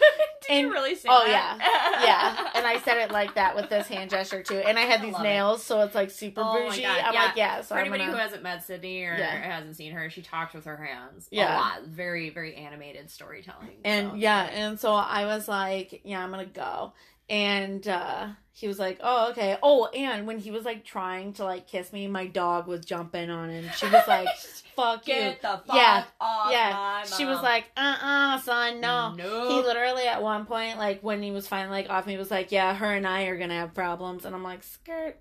Did you and- really say that? oh, that? yeah, and I said it like that with this hand gesture too. And I had I these it. nails, so it's like super Oh bougie. I'm yeah. like, yeah. So For anybody gonna, who hasn't met Sydney or Yeah. hasn't seen her, she talked with her hands. Yeah. A lot. Very, very animated storytelling. and so. yeah, and so I was like, yeah, I'm gonna go. And uh he was like, oh okay. Oh, and when he was like trying to like kiss me, my dog was jumping on him. She was like, fuck you. Get the fuck Yeah, off Yeah, she was like, uh uh son, no. No. He literally at one point, like when he was finally like off me, was like, "Yeah, her and I are gonna have problems," and I'm like, "Skirt,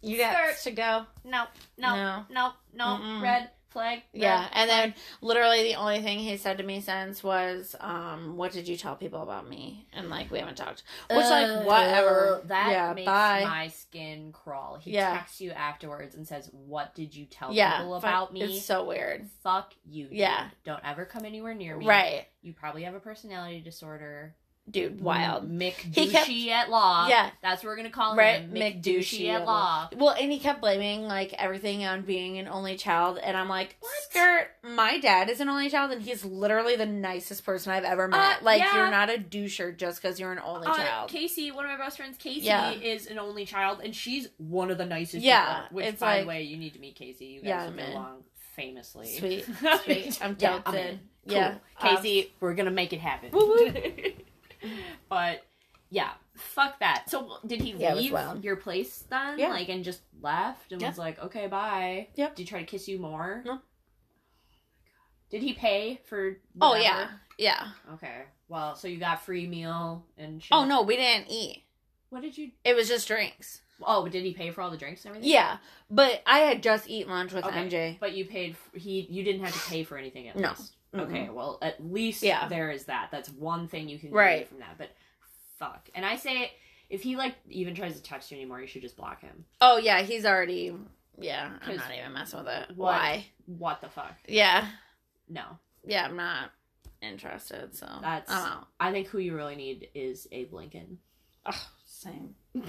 you got Skirt. to go." no, no, No. no, no, Mm-mm. red flag. Yeah, and then literally the only thing he said to me since was, um, "What did you tell people about me?" And like we haven't talked, which like whatever. Uh, That yeah, makes bye. my skin crawl. He Yeah. texts you afterwards and says, "What did you tell yeah, people fu- about me?" It's so weird. Fuck you. dude. Yeah. Don't ever come anywhere near me. Right, You probably have a personality disorder. Dude, wild. Mick He kept- at law. Yeah. That's what we're gonna call Right, him. Mick Mick Douchey Douchey at at law. Well, and he kept blaming like everything on being an only child, and I'm like, What? skirt. My dad is an only child, and he's literally the nicest person I've ever met. Uh, like, yeah. you're not a doucher just because you're an only Uh, child. Casey, one of my best friends, Casey, Yeah. is an only child, and she's one of the nicest. Yeah, people, which, by like- the way, you need to meet Casey. You guys Yeah, get along famously. Sweet, sweet. I'm Yeah, I'm tilted. in. Yeah, Cool. Casey, we're gonna make it happen. But yeah, fuck that. So did he Yeah, leave your place then? Yeah. Like and just left and Yeah. was like, okay, bye. Yep. Did he try to kiss you more? No. Did he pay for? Oh yeah, yeah. Okay. Well, so you got free meal and. Shit. Oh no, we didn't eat. What did you? It was just drinks. Oh, did he pay for all the drinks and everything? Yeah, but I had just eaten lunch with Okay. MJ. But you paid. f- He. You didn't have to pay for anything at No. least. Okay. Mm-hmm. Well, at least Yeah. there is that. That's one thing you can get Right. from that. But fuck. And I say, if he like even tries to text you anymore, you should just block him. Oh yeah, he's already. Yeah, I'm not even messing with it. what- Why? What the fuck? Yeah, No. yeah, I'm not interested. So That's- out. I think who you really need is Abe Lincoln. Oh, same.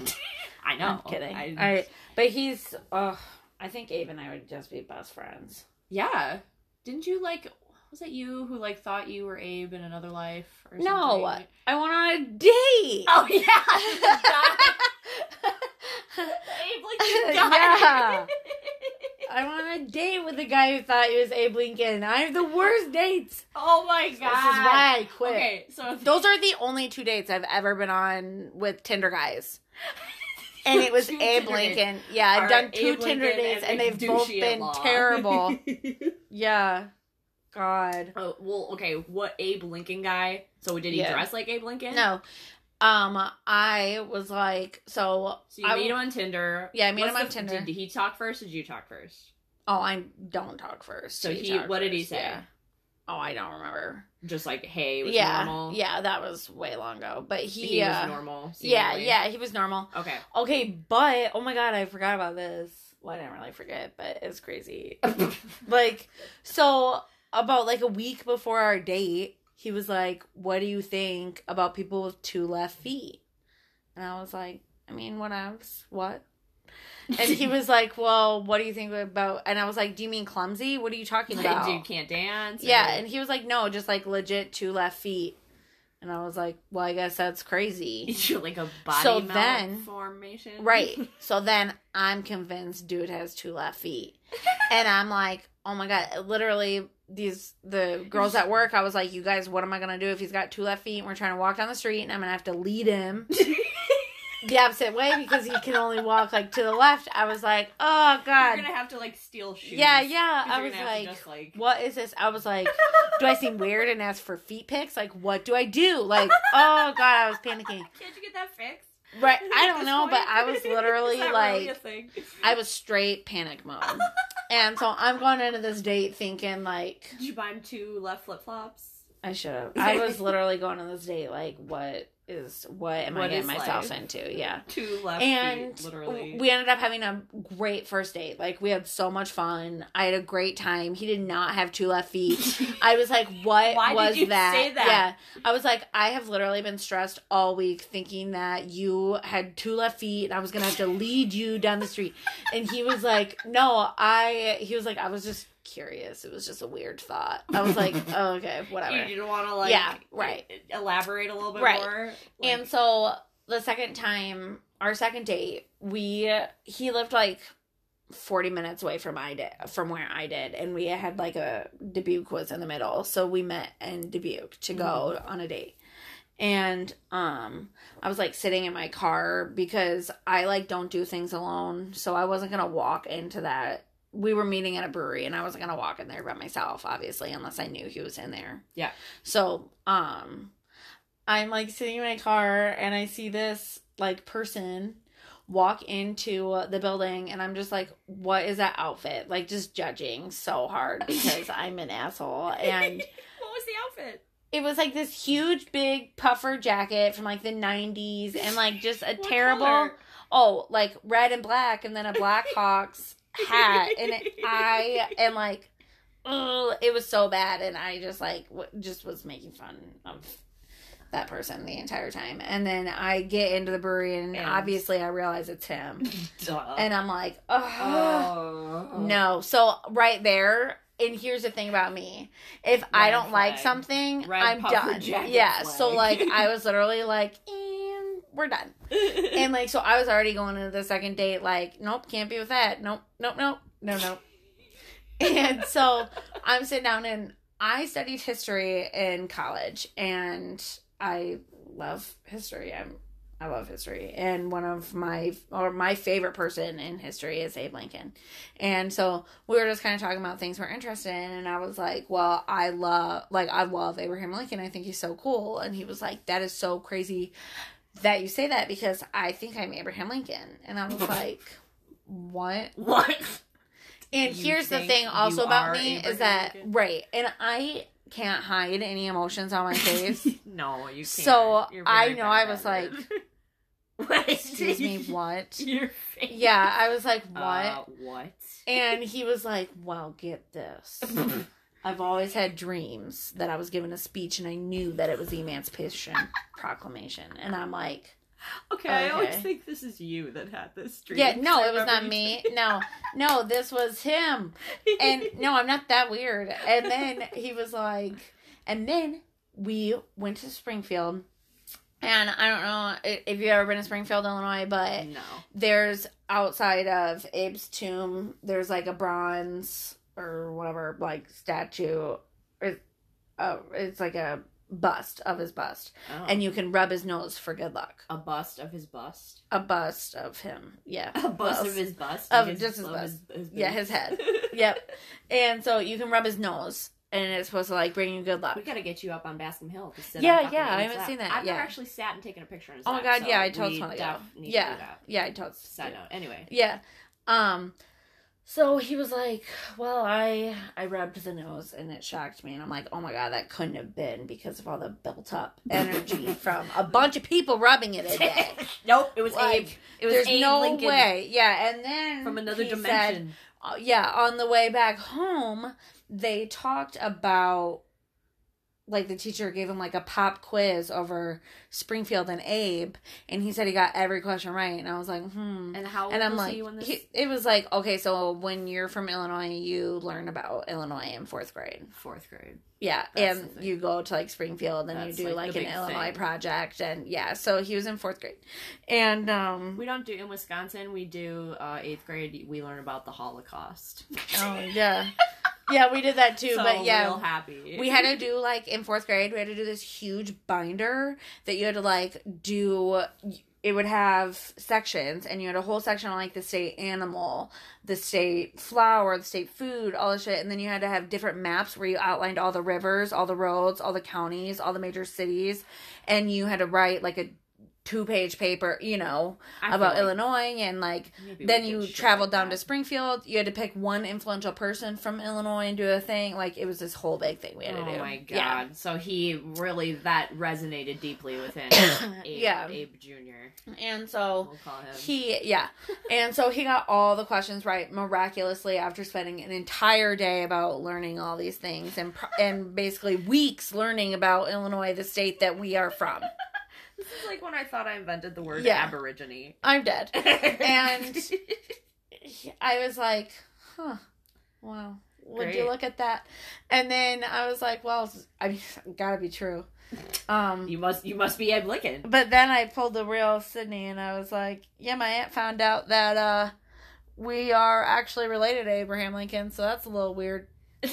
I know. I'm kidding. I, I, but he's. Oh, I think Abe and I would just be best friends. yeah. Didn't you like? Was it you who like thought you were Abe in another life or something? No? I went on a date. Oh yeah. Abe Lincoln guy. Yeah. I went on a date with a guy who thought he was Abe Lincoln. I have the worst dates. oh my god. This is why I quit. Okay, so Those are the only two dates I've ever been on with Tinder guys. And it was Abe Tinder. Lincoln. Yeah, I've done two Abe Tinder Lincoln dates and, Mick they've both been terrible. yeah. God. oh well, okay. What Abe Lincoln guy? So did he Yeah. dress like Abe Lincoln? No. Um, I was like, so, So you I, meet him on Tinder. Yeah, I met him on the- Tinder. Did he talk first? Or did you talk first? oh, I don't talk first. So he- what did he say? Yeah. Oh, I don't remember. Just like, hey, was yeah, normal. yeah, that was way long ago. But he, he uh, was normal. yeah, yeah, he was normal. Okay. Okay, but oh my god, I forgot about this. Well, I didn't really forget, but it's crazy. like, so about like a week before our date, he was like, "What do you think about people with two left feet?" And I was like, "I mean, what else? What?" And he was like, "Well, what do you think about?" And I was like, "Do you mean clumsy? What are you talking like, about?" dude can't dance. Yeah, or- and he was like, "No, just like legit two left feet." And I was like, "Well, I guess that's crazy." You're like a body So then- formation. Right. So then I'm convinced dude has two left feet. And I'm like, oh my god, literally these the girls at work, I was like, you guys, what am I gonna do if he's got two left feet and we're trying to walk down the street and I'm gonna have to lead him the opposite way because he can only walk like to the left. I was like, oh god, You're gonna have to like steal shoes. Yeah, yeah. I was gonna have to like, just, like what is this? I was like, do I seem weird and ask for feet pics? Like, what do I do? Like, oh god, I was panicking. Can't you get that fixed? Right, I don't know, but? I was literally like, really? I was straight panic mode. and so I'm going into this date thinking like Did you buy him two left flip flops? I should have. I was literally going on this date like, what is what am I What getting myself life? into? Yeah. Two left And feet, literally. we ended up having a great first date. Like we had so much fun. I had a great time. He did not have two left feet. I was like, what Why did was you that? say that? Yeah. I was like, I have literally been stressed all week thinking that you had two left feet and I was gonna have to lead you down the street. And he was like, No, I he was like, I was just curious. It was just a weird thought. I was like, oh, okay, whatever. you didn't want to like Yeah, right. elaborate a little bit Right. more. and so the second time, our second date, we he lived like forty minutes away from I did from where I did, and we had like a Dubuque was in the middle, so we met in Dubuque to go on a date. And um I was like sitting in my car because I like don't do things alone, so I wasn't gonna walk into that. We were meeting at a brewery and I wasn't gonna walk in there by myself, obviously, unless I knew he was in there. Yeah. So um I'm like sitting in my car and I see this like person walk into the building and I'm just like, what is that outfit? Like just judging so hard because I'm an asshole. And what was the outfit? it was like this huge big puffer jacket from like the 90s and like just a terrible color? oh like red and black and then a blackhawks hat and it, i am like oh it was so bad and i just like w- just was making fun of that person the entire time. And then i get into the brewery and, And- obviously i realize it's him. Duh. and i'm like oh oh. No. So right there and here's the thing about me. If i don't like something Red i'm done. yeah. So like i was literally like and we're done. And like so i was already going into the second date like nope can't be with that. Nope nope nope no no and so i'm sitting down and i studied history in college and i love history. I'm I love history, and one of my or my favorite person in history is Abe Lincoln, and so we were just kind of talking about things we're interested in, and I was like, "Well, I love like I love Abraham Lincoln. I think he's so cool," and he was like, "That is so crazy that you say that because I think I'm Abraham Lincoln," and I was like, "What?" what? And You here's the thing also about me Abraham is that Lincoln? right, and I can't hide any emotions on my face. no, you can't. So, I know, I was like, what? Excuse me, what? Your face. Yeah, I was like, what? Uh, what? and he was like, well, get this. I've always had dreams that I was given a speech and I knew that it was the Emancipation Proclamation. And I'm like, okay, I always think this is you that had this dream. yeah, no, it was not me. No, no, this was him. And no, I'm not that weird. And then he was like, and then we went to Springfield. And I don't know if you've ever been to Springfield, Illinois, but no. there's outside of Abe's tomb, there's like a bronze or whatever, like statue. It, uh, it's like a bust of his bust. Oh. And you can rub his nose for good luck. a bust of his bust. A bust of him. Yeah. A bust Bust. of his bust. Of His- just his bust. his Yeah, his head. Yep. And so you can rub his nose, and it's supposed to like bring you good luck. We gotta get you up on Bascom Hill. To sit Yeah, yeah, I haven't lap. seen that, I've never actually sat and taken a picture in his Oh my lap, god, so yeah, I totally we want to go. def to Yeah, yeah, I totally. Side note. Anyway. Yeah. Um so he was like, "Well, I I rubbed the nose and it shocked me." And I'm like, "Oh my god, that couldn't have been because of all the built up energy from a bunch of people rubbing it a day." nope, it was Like, Abe. It was There's Abe no Lincoln way. Yeah, and then from another he said- dimension. uh, yeah, on the way back home, they talked about like the teacher gave him like a pop quiz over Springfield and Abe, and he said he got every question right, and I was like, hmm. and how old And I'm was like, he when this? he- it was like, okay, so when you're from Illinois, you learn about Illinois in fourth grade. Fourth grade. Yeah, That's and you go to like Springfield and That's, you do like, like, an Illinois thing. project, and yeah, so he was in fourth grade, and um, We don't do in Wisconsin. We do uh, eighth grade. We learn about the Holocaust. oh yeah, yeah, we did that too, so but yeah, real happy. we had to do like in fourth grade we had to do this huge binder that you had to like do it would have sections and you had a whole section on like the state animal the state flower the state food all the shit and then you had to have different maps where you outlined all the rivers all the roads all the counties all the major cities and you had to write like a two page paper, you know, I about like Illinois and like then you traveled like down that. to Springfield. You had to pick one influential person from Illinois and do a thing. Like it was this whole big thing we had Oh to do. Oh my god! Yeah. So he really that resonated deeply with him. Abe, Yeah. Abe Jr. And so We'll call him. he yeah. And so he got all the questions right miraculously after spending an entire day about learning all these things and and basically weeks learning about Illinois, the state that we are from. this is like when I thought I invented the word Yeah. Aborigine. I'm dead. And I was like, huh, wow. Would you look at that? And then I was like, well, I mean, gotta be true. Um, you must you must be Abe Lincoln. but then I pulled the real Sydney and I was like, yeah, my aunt found out that uh, we are actually related to Abraham Lincoln, so that's a little weird. and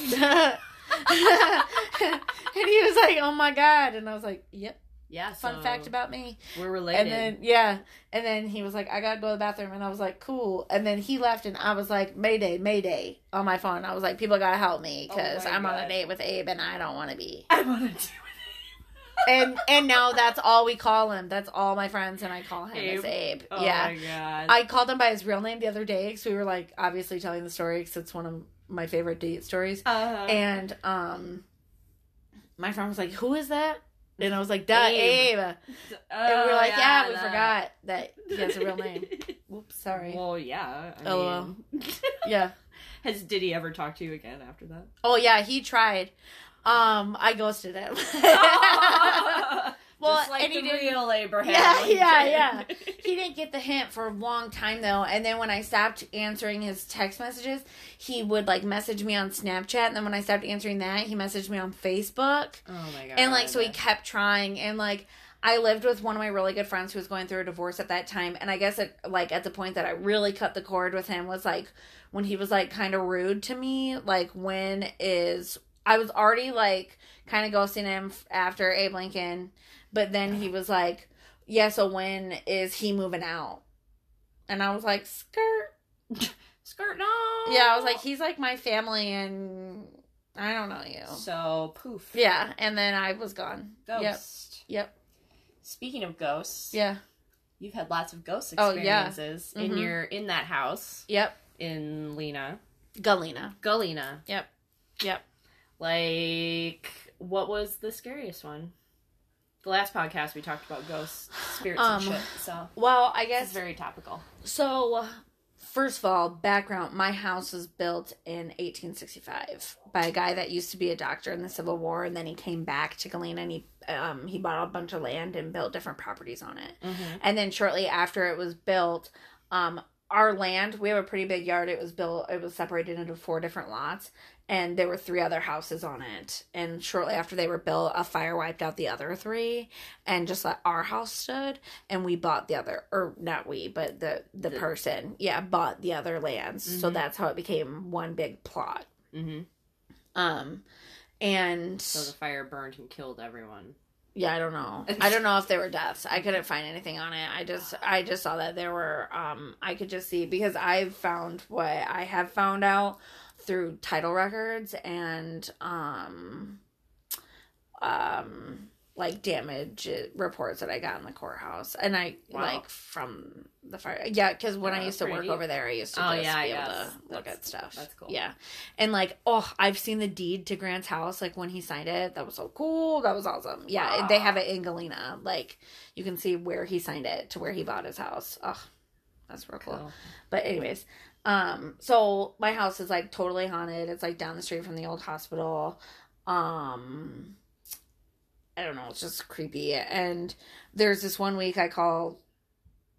he was like, oh my God. And I was like, yep, Yeah. fun so fact about me. we're related. And then yeah, and then he was like, "I gotta go to the bathroom," and I was like, "Cool." And then he left, and I was like, "Mayday, Mayday!" on my phone. I was like, "People gotta help me because Oh I'm on a date with Abe, and I don't want to be." I want to do it. And and now that's all we call him. That's all my friends, and I call him as Abe. Oh yeah, my god. I called him by his real name the other day because we were like obviously telling the story because it's one of my favorite date stories. uh, And um, my friend was like, "Who is that?" And I was like, "Duh, Abe. Abe." And we are like, yeah, we forgot that he has a real name. Whoops, sorry. Well, yeah. I Oh, mean, Yeah. Has did he ever talk to you again after that? Oh yeah, he tried. Um, I ghosted him. Well, Just like and the real Abraham. Yeah, Lincoln. yeah, yeah. he didn't get the hint for a long time though, and then when I stopped answering his text messages, he would like message me on Snapchat, and then when I stopped answering that, he messaged me on Facebook. oh my god. and like so he kept trying and like i lived with one of my really good friends who was going through a divorce at that time and i guess it like at the point that i really cut the cord with him was like when he was like kind of rude to me like when is i was already like kind of ghosting him after abe lincoln but then he was like yeah so when is he moving out and i was like skirt skirt no. yeah i was like he's like my family and i don't know you So poof. yeah and then i was gone yep Ghost. Yep. Speaking of ghosts, yeah you've had lots of ghost Oh, yeah. experiences in mm-hmm. your in that house Yep. in Lena, Galena. Galena. Yep. Yep. Like, what was the scariest one? The last podcast we talked about ghosts, spirits, Um, and shit. So Well, I guess it's very topical. so. First of all, background: my house was built in 1865 by a guy that used to be a doctor in the Civil War, and then he came back to Galena and he um, he bought a bunch of land and built different properties on it. Mm-hmm. And then shortly after it was built, um, our land we have a pretty big yard. It was built. It was separated into four different lots, and there were three other houses on it. And shortly after they were built, a fire wiped out the other three, and just let our house stood. And we bought the other, or not we, but the the, The- person, yeah, bought the other lands. So Mhm. that's how it became one big plot. Mm-hmm. Um, and So the fire burned and killed everyone. yeah, I don't know. I don't know if there were deaths. I couldn't find anything on it. I just I just saw that there were um I could just see because I've found what I have found out through title records and um um like damage reports that I got in the courthouse and I Wow. like from the fire yeah because when Yeah, I used to work neat. over there I used to Oh, just yeah, be able to look That's- at stuff that's cool. yeah and like oh I've seen the deed to Grant's house like when he signed it that was so cool that was awesome yeah Wow. they have it in Galena like you can see where he signed it to where he bought his house oh that's real cool Cool. but anyways, um, so my house is like totally haunted. It's like down the street from the old hospital. Um, I don't know. It's just creepy. And there's this one week I call,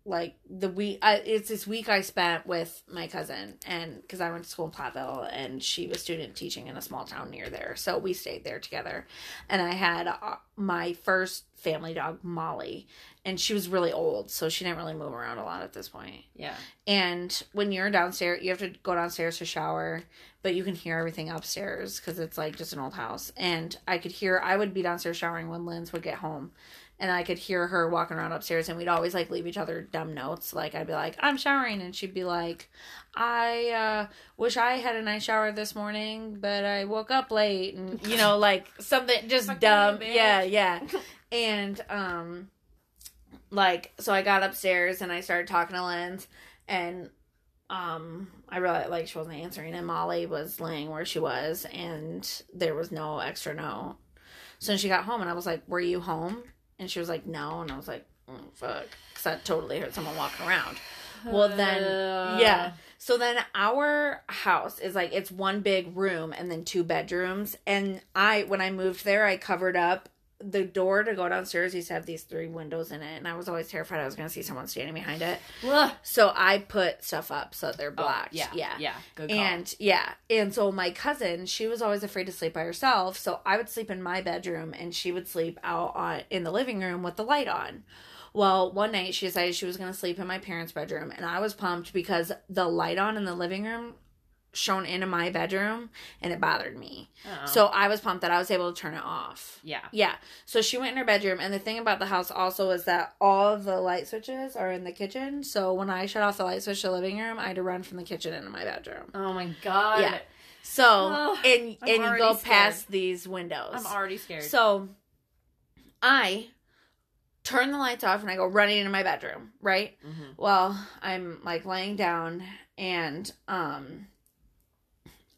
like the week. I, it's this week I spent with my cousin, and because I went to school in Platteville, and she was student teaching in a small town near there, so we stayed there together. And I had uh, my first family dog, Molly, and she was really old, so she didn't really move around a lot at this point. Yeah. And when you're downstairs, you have to go downstairs to shower, but you can hear everything upstairs because it's like just an old house. And I could hear, I would be downstairs showering when Linz would get home. And I could hear her walking around upstairs, and we'd always like leave each other dumb notes. Like, I'd be like, I'm showering. And she'd be like, I uh, wish I had a nice shower this morning, but I woke up late. And, you know, like something just Fuck you, dumb. bitch. Yeah, yeah. And, um, like so I got upstairs and I started talking to Linz and um I realized like she wasn't answering and Molly was laying where she was and there was no extra note. So she got home and I was like, "Were you home?" And she was like, "No." And I was like, oh, "Fuck," because I totally heard someone walking around. Well, then, Uh, yeah. So then our house is like it's one big room and then two bedrooms. And I, when I moved there, I covered up the door to go downstairs. Used to have these three windows in it, and I was always terrified I was going to see someone standing behind it. Ugh. So I put stuff up so that they're Oh, blocked. yeah. yeah, Yeah. Good call. and yeah, and so my cousin, she was always afraid to sleep by herself, so I would sleep in my bedroom and she would sleep out on in the living room with the light on. Well, one night she decided she was going to sleep in my parents' bedroom, and I was pumped because the light on in the living room shone into my bedroom and it bothered me. Uh-oh. So I was pumped that I was able to turn it off. yeah. Yeah. So she went in her bedroom, and the thing about the house also is that all of the light switches are in the kitchen. So when I shut off the light switch to the living room, I had to run from the kitchen into my bedroom. Oh my god. Yeah. So Oh, and I'm and you go scared. past these windows. I'm already scared. So I turn the lights off and I go running into my bedroom, right? Mhm. Well, I'm like laying down and um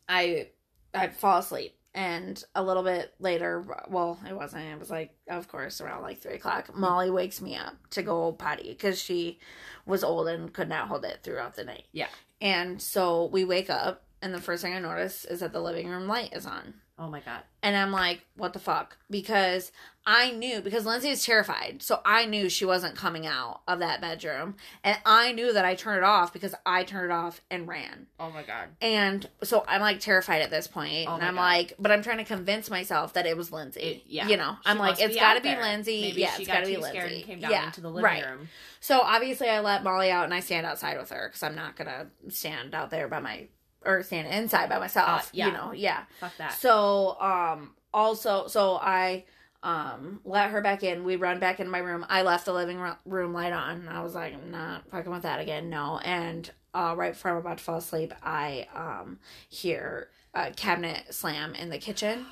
I I fall asleep. And a little bit later well it wasn't. It was like of course around like three o'clock molly wakes me up to go potty because she was old and could not hold it throughout the night. Yeah. and so we wake up and the first thing i notice is that the living room light is on Oh my god. and I'm like, what the fuck? Because I knew, because Lindsay was terrified. So I knew she wasn't coming out of that bedroom. And I knew that I turned it off because I turned it off and ran. Oh my god. And so I'm like terrified at this point. Oh and I'm God. like, but I'm trying to convince myself that it was Lindsay. It- yeah. You know, She I'm like, it's got to out be. Lindsay. Maybe yeah, it's got to be Lindsay. came down yeah, into the living right. room. So obviously, I let Molly out and I stand outside with her because I'm not gonna stand out there by my or stand inside by myself. Uh, yeah. You know, yeah. Fuck that. So um also so I um let her back in. We run back into my room. I left the living room light on. I was like, I'm not fucking with that again. No. And uh right before I'm about to fall asleep, I um hear a cabinet slam in the kitchen.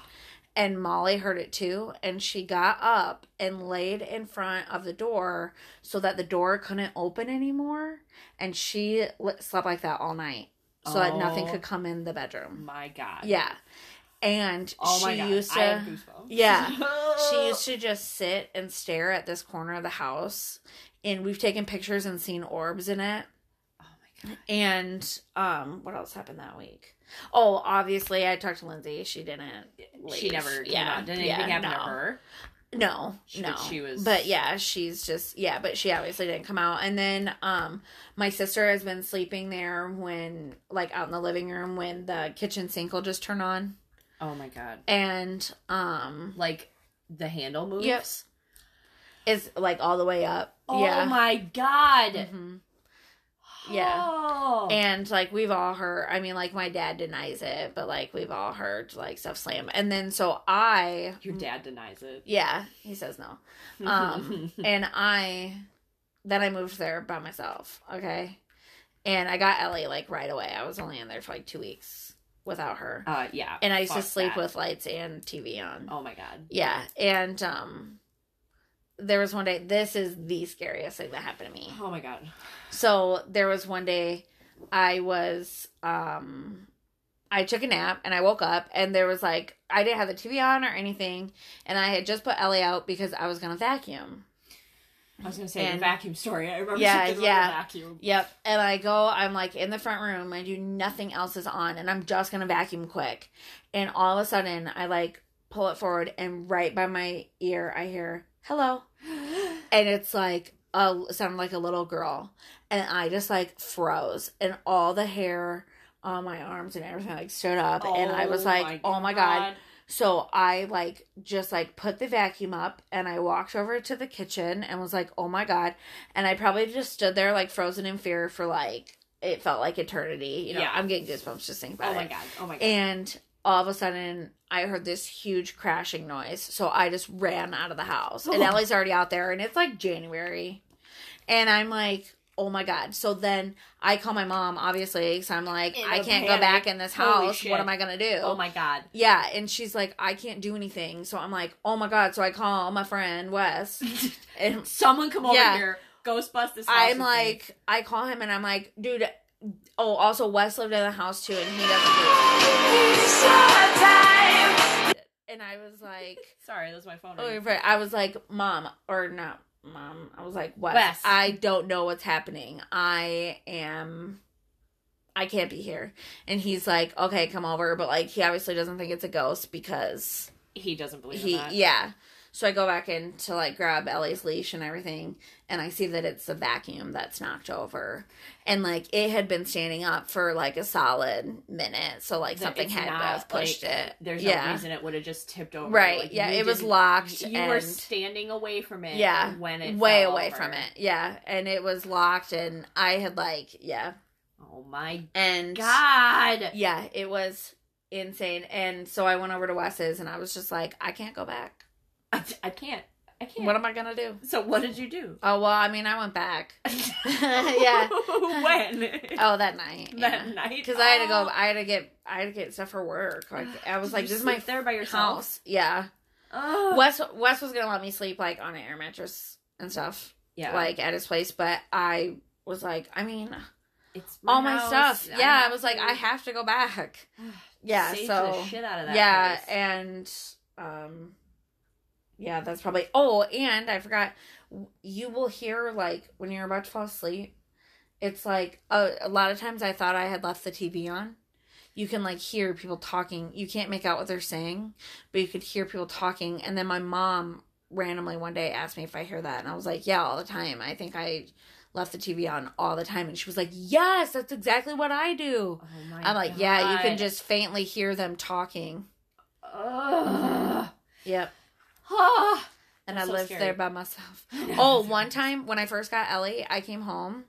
And Molly heard it too, and she got up and laid in front of the door so that the door couldn't open anymore. And she slept like that all night, so that nothing Oh. could come in the bedroom. my god. Yeah. And Oh she my god. used to. Yeah. she used to just sit and stare at this corner of the house and we've taken pictures and seen orbs in it. Oh my god. And um what else happened that week? Oh, obviously I talked to Lindsay. She didn't She never yeah. Did anything yeah, happen no. to her? No, She- no. but she was- But yeah, she's just yeah, but she obviously didn't come out. And then um my sister has been sleeping there when like out in the living room when the kitchen sink will just turn on. Oh my god. And um Like the handle moves. Yes. It's like all the way up. Oh yeah. my god. Mhm. Yeah. Oh. And like we've all heard I mean like my dad denies it, but like we've all heard like stuff slam. And then so I your dad denies it. Yeah, he says no. Um and I then I moved there by myself, okay? And I got Ellie like right away. I was only in there for like 2 weeks without her. uh yeah. And I used to sleep that. with lights and TV on. Oh my god. Yeah, and um there was one day this is the scariest thing that happened to me. Oh my god. So there was one day I was um I took a nap and I woke up and there was like I didn't have the TV on or anything and I had just put Ellie out because I was gonna vacuum. I was gonna say And- the vacuum story. I remember Yeah, yeah. vacuum. Yep. And I go, I'm like in the front room, I do nothing else is on, and I'm just gonna vacuum quick. And all of a sudden I like pull it forward and right by my ear I hear, Hello. and it's like a sounded like a little girl and i just like froze and all the hair on my arms and everything like stood up and i was oh like oh my god so i like just like put the vacuum up and i walked over to the kitchen and was like oh my god and i probably just stood there like frozen in fear for like it felt like eternity you know Yeah. i'm getting goosebumps just thinking about it. Oh my god. Oh my god. and all of a sudden I heard this huge crashing noise. So I just ran out of the house. And Oh. Ellie's already out there and it's like January. And I'm like, oh my god. So then I call my mom, obviously, because I'm like, In I can't go back in this house. What am I gonna do? Oh my god. Yeah, and she's like, I can't do anything. So I'm like, oh my god. So I call my friend Wes, and Someone come over Yeah. here. Ghostbust this house. I'm with me. like, I call him, and I'm like, dude. Oh, also Wes lived in the house too, and he doesn't do it. And I was like, sorry, that's my phone. oh, right. I was like, mom, or not, mom. I was like, Wes, Wes. I don't know what's happening. I am. I can't be here. And he's like, okay, come over. But like, he obviously doesn't think it's a ghost because He doesn't believe he in that. yeah so i go back in to like grab ellie's leash and everything and i see that it's the vacuum that's knocked over and like it had been standing up for like a solid minute so like That something had not, pushed like, it There's no reason it would have just tipped over. Right, Like, yeah, it was locked You were standing away from it. yeah when it way away over. from it yeah and it was locked and i had like yeah Oh my and god! yeah it was insane and so i went over to wes's and i was just like i can't go back I, I can't. I can't. what am i gonna do so what did you do? oh well i mean i went back yeah when? Oh, that night. that yeah. night. Because I had to go. Oh. I had to get. I had to get stuff for work. Like I was like, this is my there by yourself. house. Yeah. Oh. Wes Wes was gonna let me sleep like on an air mattress and stuff, Yeah. like at his place. But I was like, I mean, it's all my house. stuff. Yeah, I, was like, I have to go back. Yeah. so the shit out of that. yeah, place. and um, yeah, that's probably. Oh, and I forgot. You will hear like when you're about to fall asleep. It's like a, a lot of times I thought I had left the TV on. You can like hear people talking. You can't make out what they're saying, but you could hear people talking. And then my mom randomly one day asked me if I hear that, and I was like, "Yeah, all the time. I think I left the TV on all the time." And she was like, "Yes, that's exactly what I do." Oh my I'm like, "Yeah, you can just faintly hear them talking." Ugh. Yep. Ah. and I so lived scary. there by myself. Oh, one time when I first got Ellie, I came home,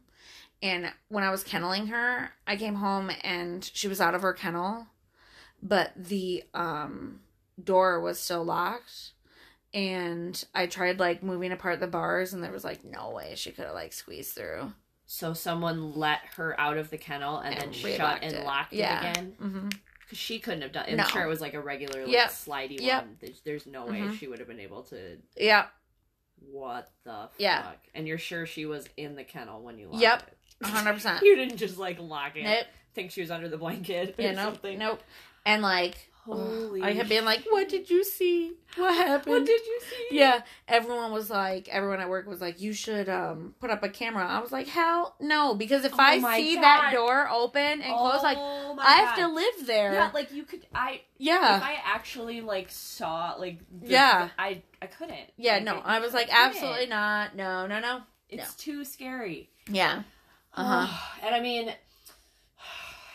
and when I was kenneling her, I came home and she was out of her kennel, but the um door was still locked. And I tried like moving apart the bars, and there was like no way she could have like squeezed through. So someone let her out of the kennel and, then shut and it. locked Yeah. it again. Mm-hmm. Because she couldn't have done. I'm No. sure it was like a regular, like, Yep. slidey Yep. one. There's, there's no way Mhm. she would have been able to. Yeah. What the fuck? Yeah. And you're sure she was in the kennel when you locked Yep. it? hundred percent. You didn't just like lock it. Nope. Think she was under the blanket or Yeah. Nope. something. Nope. And like, Holy. I have been like, "What did you see? What happened?" What did you see? yeah everyone was like everyone at work was like you should um put up a camera i was like hell no because if Oh i see God. that door open and close like Oh i have God. to live there Yeah, like you could. I yeah if I actually like saw like the, Yeah. I I couldn't. yeah Like, no I- i was like couldn't. absolutely not no no no It's too scary. yeah uh-huh and I mean,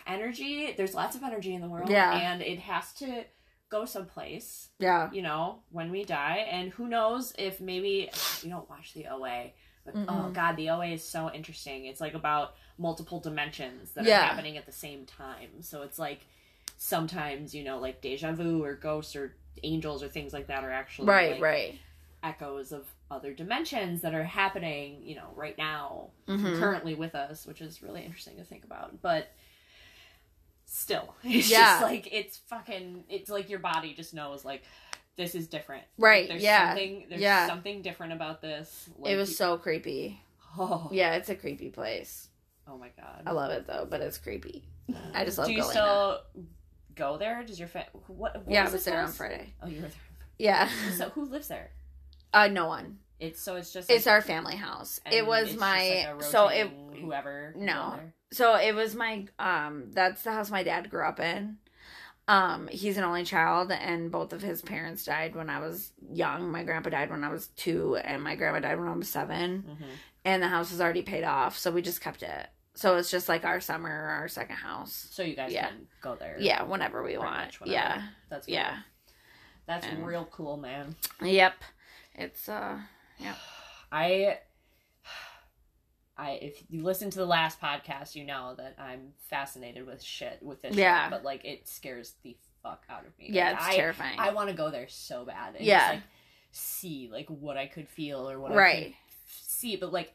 energy. There's lots of energy in the world. Yeah. and it has to go someplace. yeah You know, when we die, and who knows if maybe we don't watch the OA. But oh Mm-mm. god, the OA is so interesting. It's like about multiple dimensions that Yeah. are happening at the same time. So it's like sometimes you know, like deja vu or ghosts or angels or things like that are actually right like, right echoes of other dimensions that are happening, you know, right now, Mhm. currently with us, which is really interesting to think about. But still, it's Yeah. just like it's fucking. It's like your body just knows like this is different. Right, There's yeah, Something, there's yeah. something different about this. Like, it was so creepy Oh, yeah it's a creepy place oh my god. i love it though but it's creepy i just love Do you still go there? Does your fa- what? what yeah i was there on? Friday Oh, you were there. yeah So who lives there? uh no one It's so it's just it's our family house it was my like so it whoever No. So it was my um that's the house my dad grew up in. Um he's an only child and both of his parents died when I was young. My grandpa died when I was 2 and my grandma died when I was 7 Mhm. and the house was already paid off, so we just kept it. So it's just like our summer our second house. So you guys Yeah. can go there. Yeah, whenever we want. whenever. Yeah. That's cool. Yeah. That's And- real cool, man. Yep. It's uh yeah. I I if you listen to the last podcast, you know that I'm fascinated with shit with this Yeah. shit, but like it scares the fuck out of me. yeah, Like, it's I, terrifying. I want to go there so bad and Yeah. just like see like what I could feel or what I right. could see, but like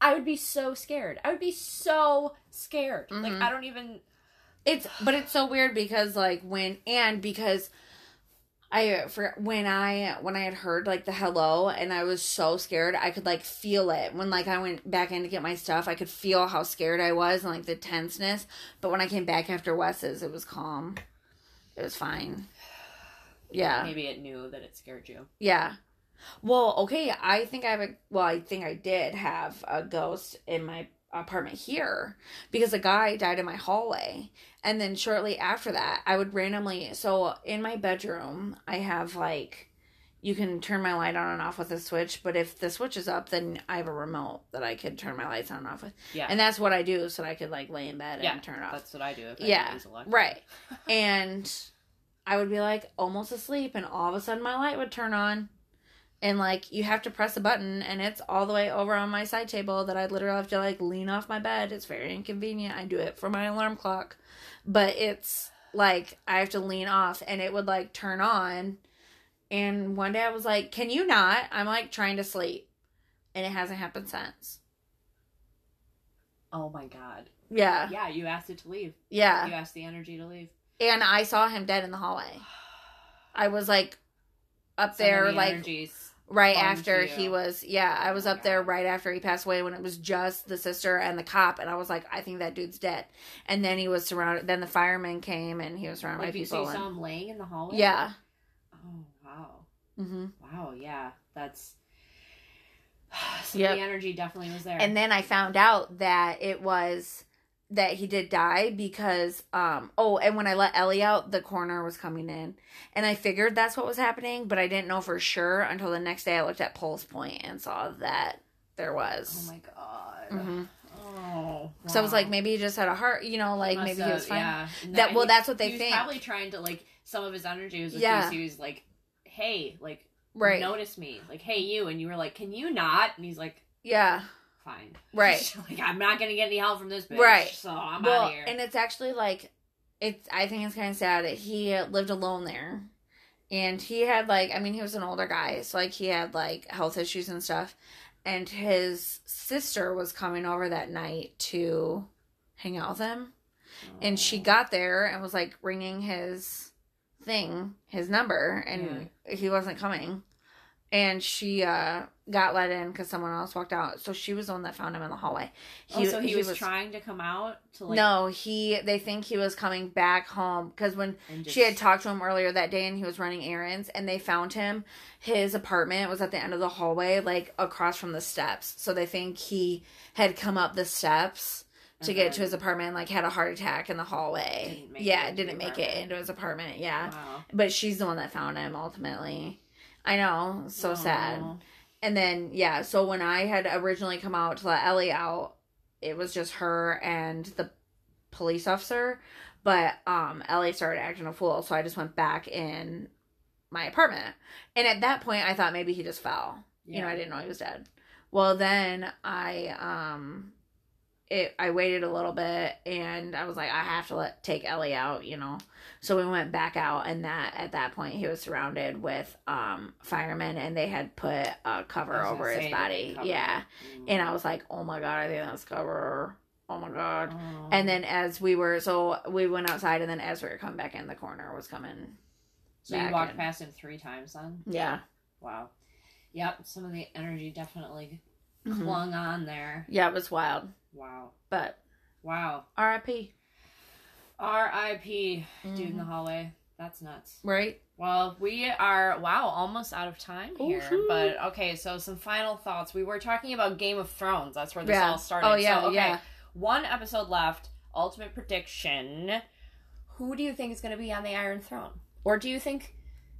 I would be so scared. I would be so scared. Like Mhm. I don't even. It's but it's so weird because like when and because I for when I when I had heard like the hello and I was so scared I could like feel it. When like I went back in to get my stuff I could feel how scared I was and like the tenseness. But when I came back after Wes's it was calm. It was fine. Yeah. Maybe it knew that it scared you. yeah. Well okay I think I have a well I think I did have a ghost in my apartment here because a guy died in my hallway and then shortly after that i would randomly so in my bedroom i have like you can turn my light on and off with a switch but if the switch is up then i have a remote that i could turn my lights on and off with Yeah. and that's what i do so that i could like lay in bed yeah. and turn it off That's what I do. If I Yeah, use right and i would be like almost asleep and all of a sudden my light would turn on and like you have to press a button and it's all the way over on my side table that i literally have to like lean off my bed. It's very inconvenient. I do it for my alarm clock. But it's like i have to lean off and it would like turn on. And one day i was like can you not? I'm like trying to sleep. And it hasn't happened since. Oh my god. yeah. Yeah, you asked it to leave. yeah. You asked the energy to leave. and i saw him dead in the hallway. I was like up So there many like energies. Right after he was yeah i was up there right after he passed away when it was just the sister and the cop and i was like i think that dude's dead and then he was surrounded then the fireman came and he was surrounded Like by people you saw and, him laying in the hallway. yeah Oh wow. hmm Wow. Yeah. That's. So Yep. the energy definitely was there. and then i found out that it was that he did die because um oh and when i let ellie out the coroner was coming in and i figured that's what was happening but i didn't know for sure until the next day i looked at PulsePoint and saw that there was oh my god. Mhm. Oh. so i was like maybe he just had a heart you know like maybe he was fine Yeah. That- well, that's what they he think. Probably trying to like some of his energy was Yeah. he was like, "Hey, like, right notice me, like, hey, you," and you were like, "Can you not?" And he's like, yeah "Fine, Right. like, I'm not gonna get any help from this bitch, Right. So I'm well out of here." and it's actually like it's i think it's kind of sad that he lived alone there. And he had like i mean he was an older guy so like he had like health issues and stuff. And his sister was coming over that night to hang out with him. And she got there and was like ringing his thing his number and he wasn't coming. And she uh got let in because someone else walked out. So she was the one that found him in the hallway. Oh, so he, was, trying to come out to like no he they think he was coming back home because when just, she had talked to him earlier that day and he was running errands and they found him his apartment was at the end of the hallway like across from the steps. So they think he had come up the steps to and get to uh-huh. his apartment like had a heart attack in the hallway. Didn't yeah it didn't make it into his apartment yeah. Wow. but she's the one that found him ultimately. I know so sad. Aw. And then yeah, so when I had originally come out to let Ellie out, it was just her and the police officer. But um Ellie started acting a fool, so I just went back in my apartment. And at that point I thought maybe he just fell. You know, I didn't know he was dead. Well then I um it I waited a little bit and I was like, I have to let take Ellie out, you know. So we went back out and that at that point he was surrounded with um firemen and they had put a cover over his body. did they cover Yeah. Mm. And I was like, Oh my god, I think that's cover. Oh my god. Oh. And then as we were so we went outside and then as we were coming back in the corner was coming so you walked in. past him three times then. Yeah. Wow. Yep. Some of the energy definitely Mhm. clung on there. Yeah, it was wild. Wow. But Wow. R.I.P. R.I.P. Dude in the mm-hmm. hallway. That's nuts. Right? Well, we are wow, almost out of time here. Ooh-hoo. But okay, so some final thoughts. We were talking about Game of Thrones. That's where this Yeah. all started. Oh, yeah, So, okay, yeah. One episode left. Ultimate prediction. Who do you think is going to be on the Iron Throne? Or do you think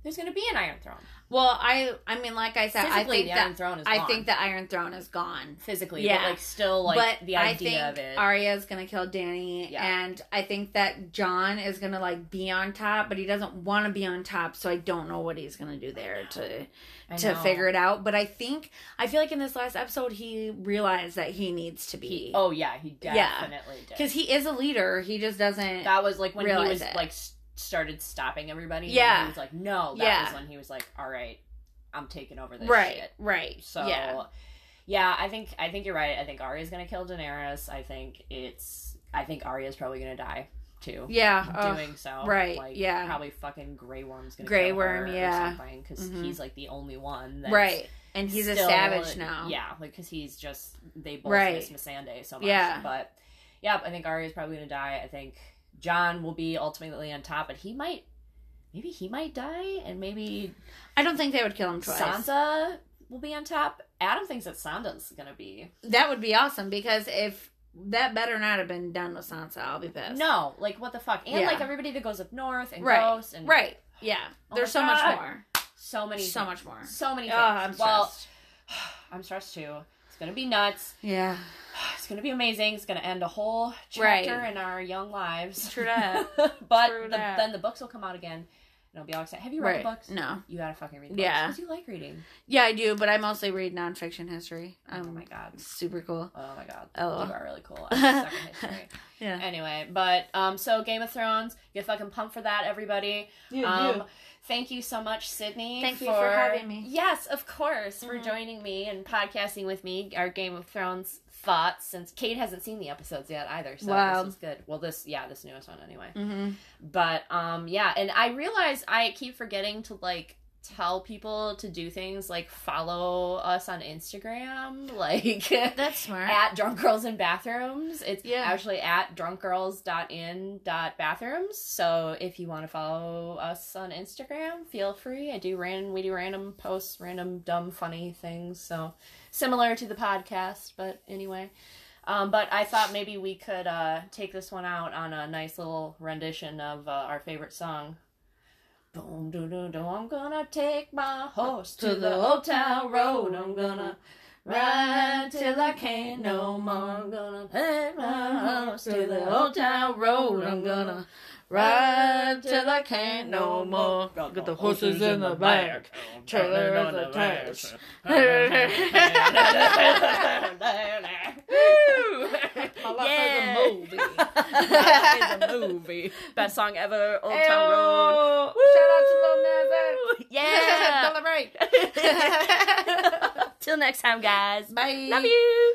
there's going to be an Iron Throne? Well, I I mean like I said, I Physically, think the that Iron Throne is I gone. think the Iron Throne is gone. physically, Yeah. but like still like but the I idea think of it. Arya's gonna kill Dany, Yeah. and I think that Jon is gonna like be on top, but he doesn't want to be on top, so I don't know what he's gonna do there to to figure it out. But I think I feel like in this last episode he realized that he needs to He, be oh yeah, he Yeah. definitely did. because he is a leader. He just doesn't. that was like when he was it. like s- started stopping everybody. and Yeah. he was like, no. That Yeah. was when he was like, all right, I'm taking over this right, shit. right. So yeah, Yeah, I think I think you're right. I think Arya's gonna kill Daenerys. I think it's I think Arya's probably gonna die too. Yeah. ugh. Doing so, right, Like, yeah. probably fucking Grey Worm's gonna Grey Worm, yeah. because Mhm. he's like the only one. That's right. And he's a savage now. Yeah, like because he's just they both Right. miss Missandei so much. Yeah. but yeah, I think Arya's probably gonna die. I think Jon will be ultimately on top, but he might. Maybe he might die, and maybe I don't think they would kill him twice. Sansa will be on top. Adam thinks that Sansa's gonna be. That would be awesome because if that better not have been done with Sansa, I'll be pissed. No, like what the fuck, and Yeah. like everybody that goes up north and Right. Ghost and Right. Yeah. Oh There's so much more. so many, So much more. so many. Oh, I'm stressed. well, I'm stressed too. It's gonna be nuts. yeah. It's gonna be amazing. It's gonna end a whole chapter Right. in our young lives. True that. but True the, that. then the books will come out again, and I'll be all excited. Have you read Right. the books? No. You gotta fucking read the books. Yeah. Because you like reading. Yeah, I do, but I mostly read nonfiction history. oh Um, my god. super cool. Oh my god. LOL. You are really cool. I suck at history. Yeah. Anyway, but um, so Game of Thrones, get fucking pumped for that, everybody. um, Thank you so much, Sydney. Thank you for having me. Yes, of course, for Mhm. joining me and podcasting with me. Our Game of Thrones thoughts, since Kate hasn't seen the episodes yet either. So Wow. this is good. Well, this yeah, this newest one anyway. Mm-hmm. But um, yeah, and I realize I keep forgetting to like tell people to do things like follow us on Instagram, like That's smart. at drunk girls in bathrooms. It's Yeah. actually at drunkgirls.in.bathrooms so if you want to follow us on instagram feel free. I do random we do random posts random dumb funny things so similar to the podcast but anyway. Um, but i thought maybe we could uh, take this one out on a nice little rendition of uh, our favorite song Boom, doo, doo, doo. I'm gonna take my horse to the old town road. I'm gonna Ride till I can't no more. I'm gonna take my horse to the old town road. I'm gonna ride till I can't no more. Got the horses in the back, trailer is attached. yeah. movie. Life is a movie. Best song ever. Old Town Road. Ayo. Shout out to Lil Nas X. Yeah. Celebrate. Till next time, guys. Bye. Love you.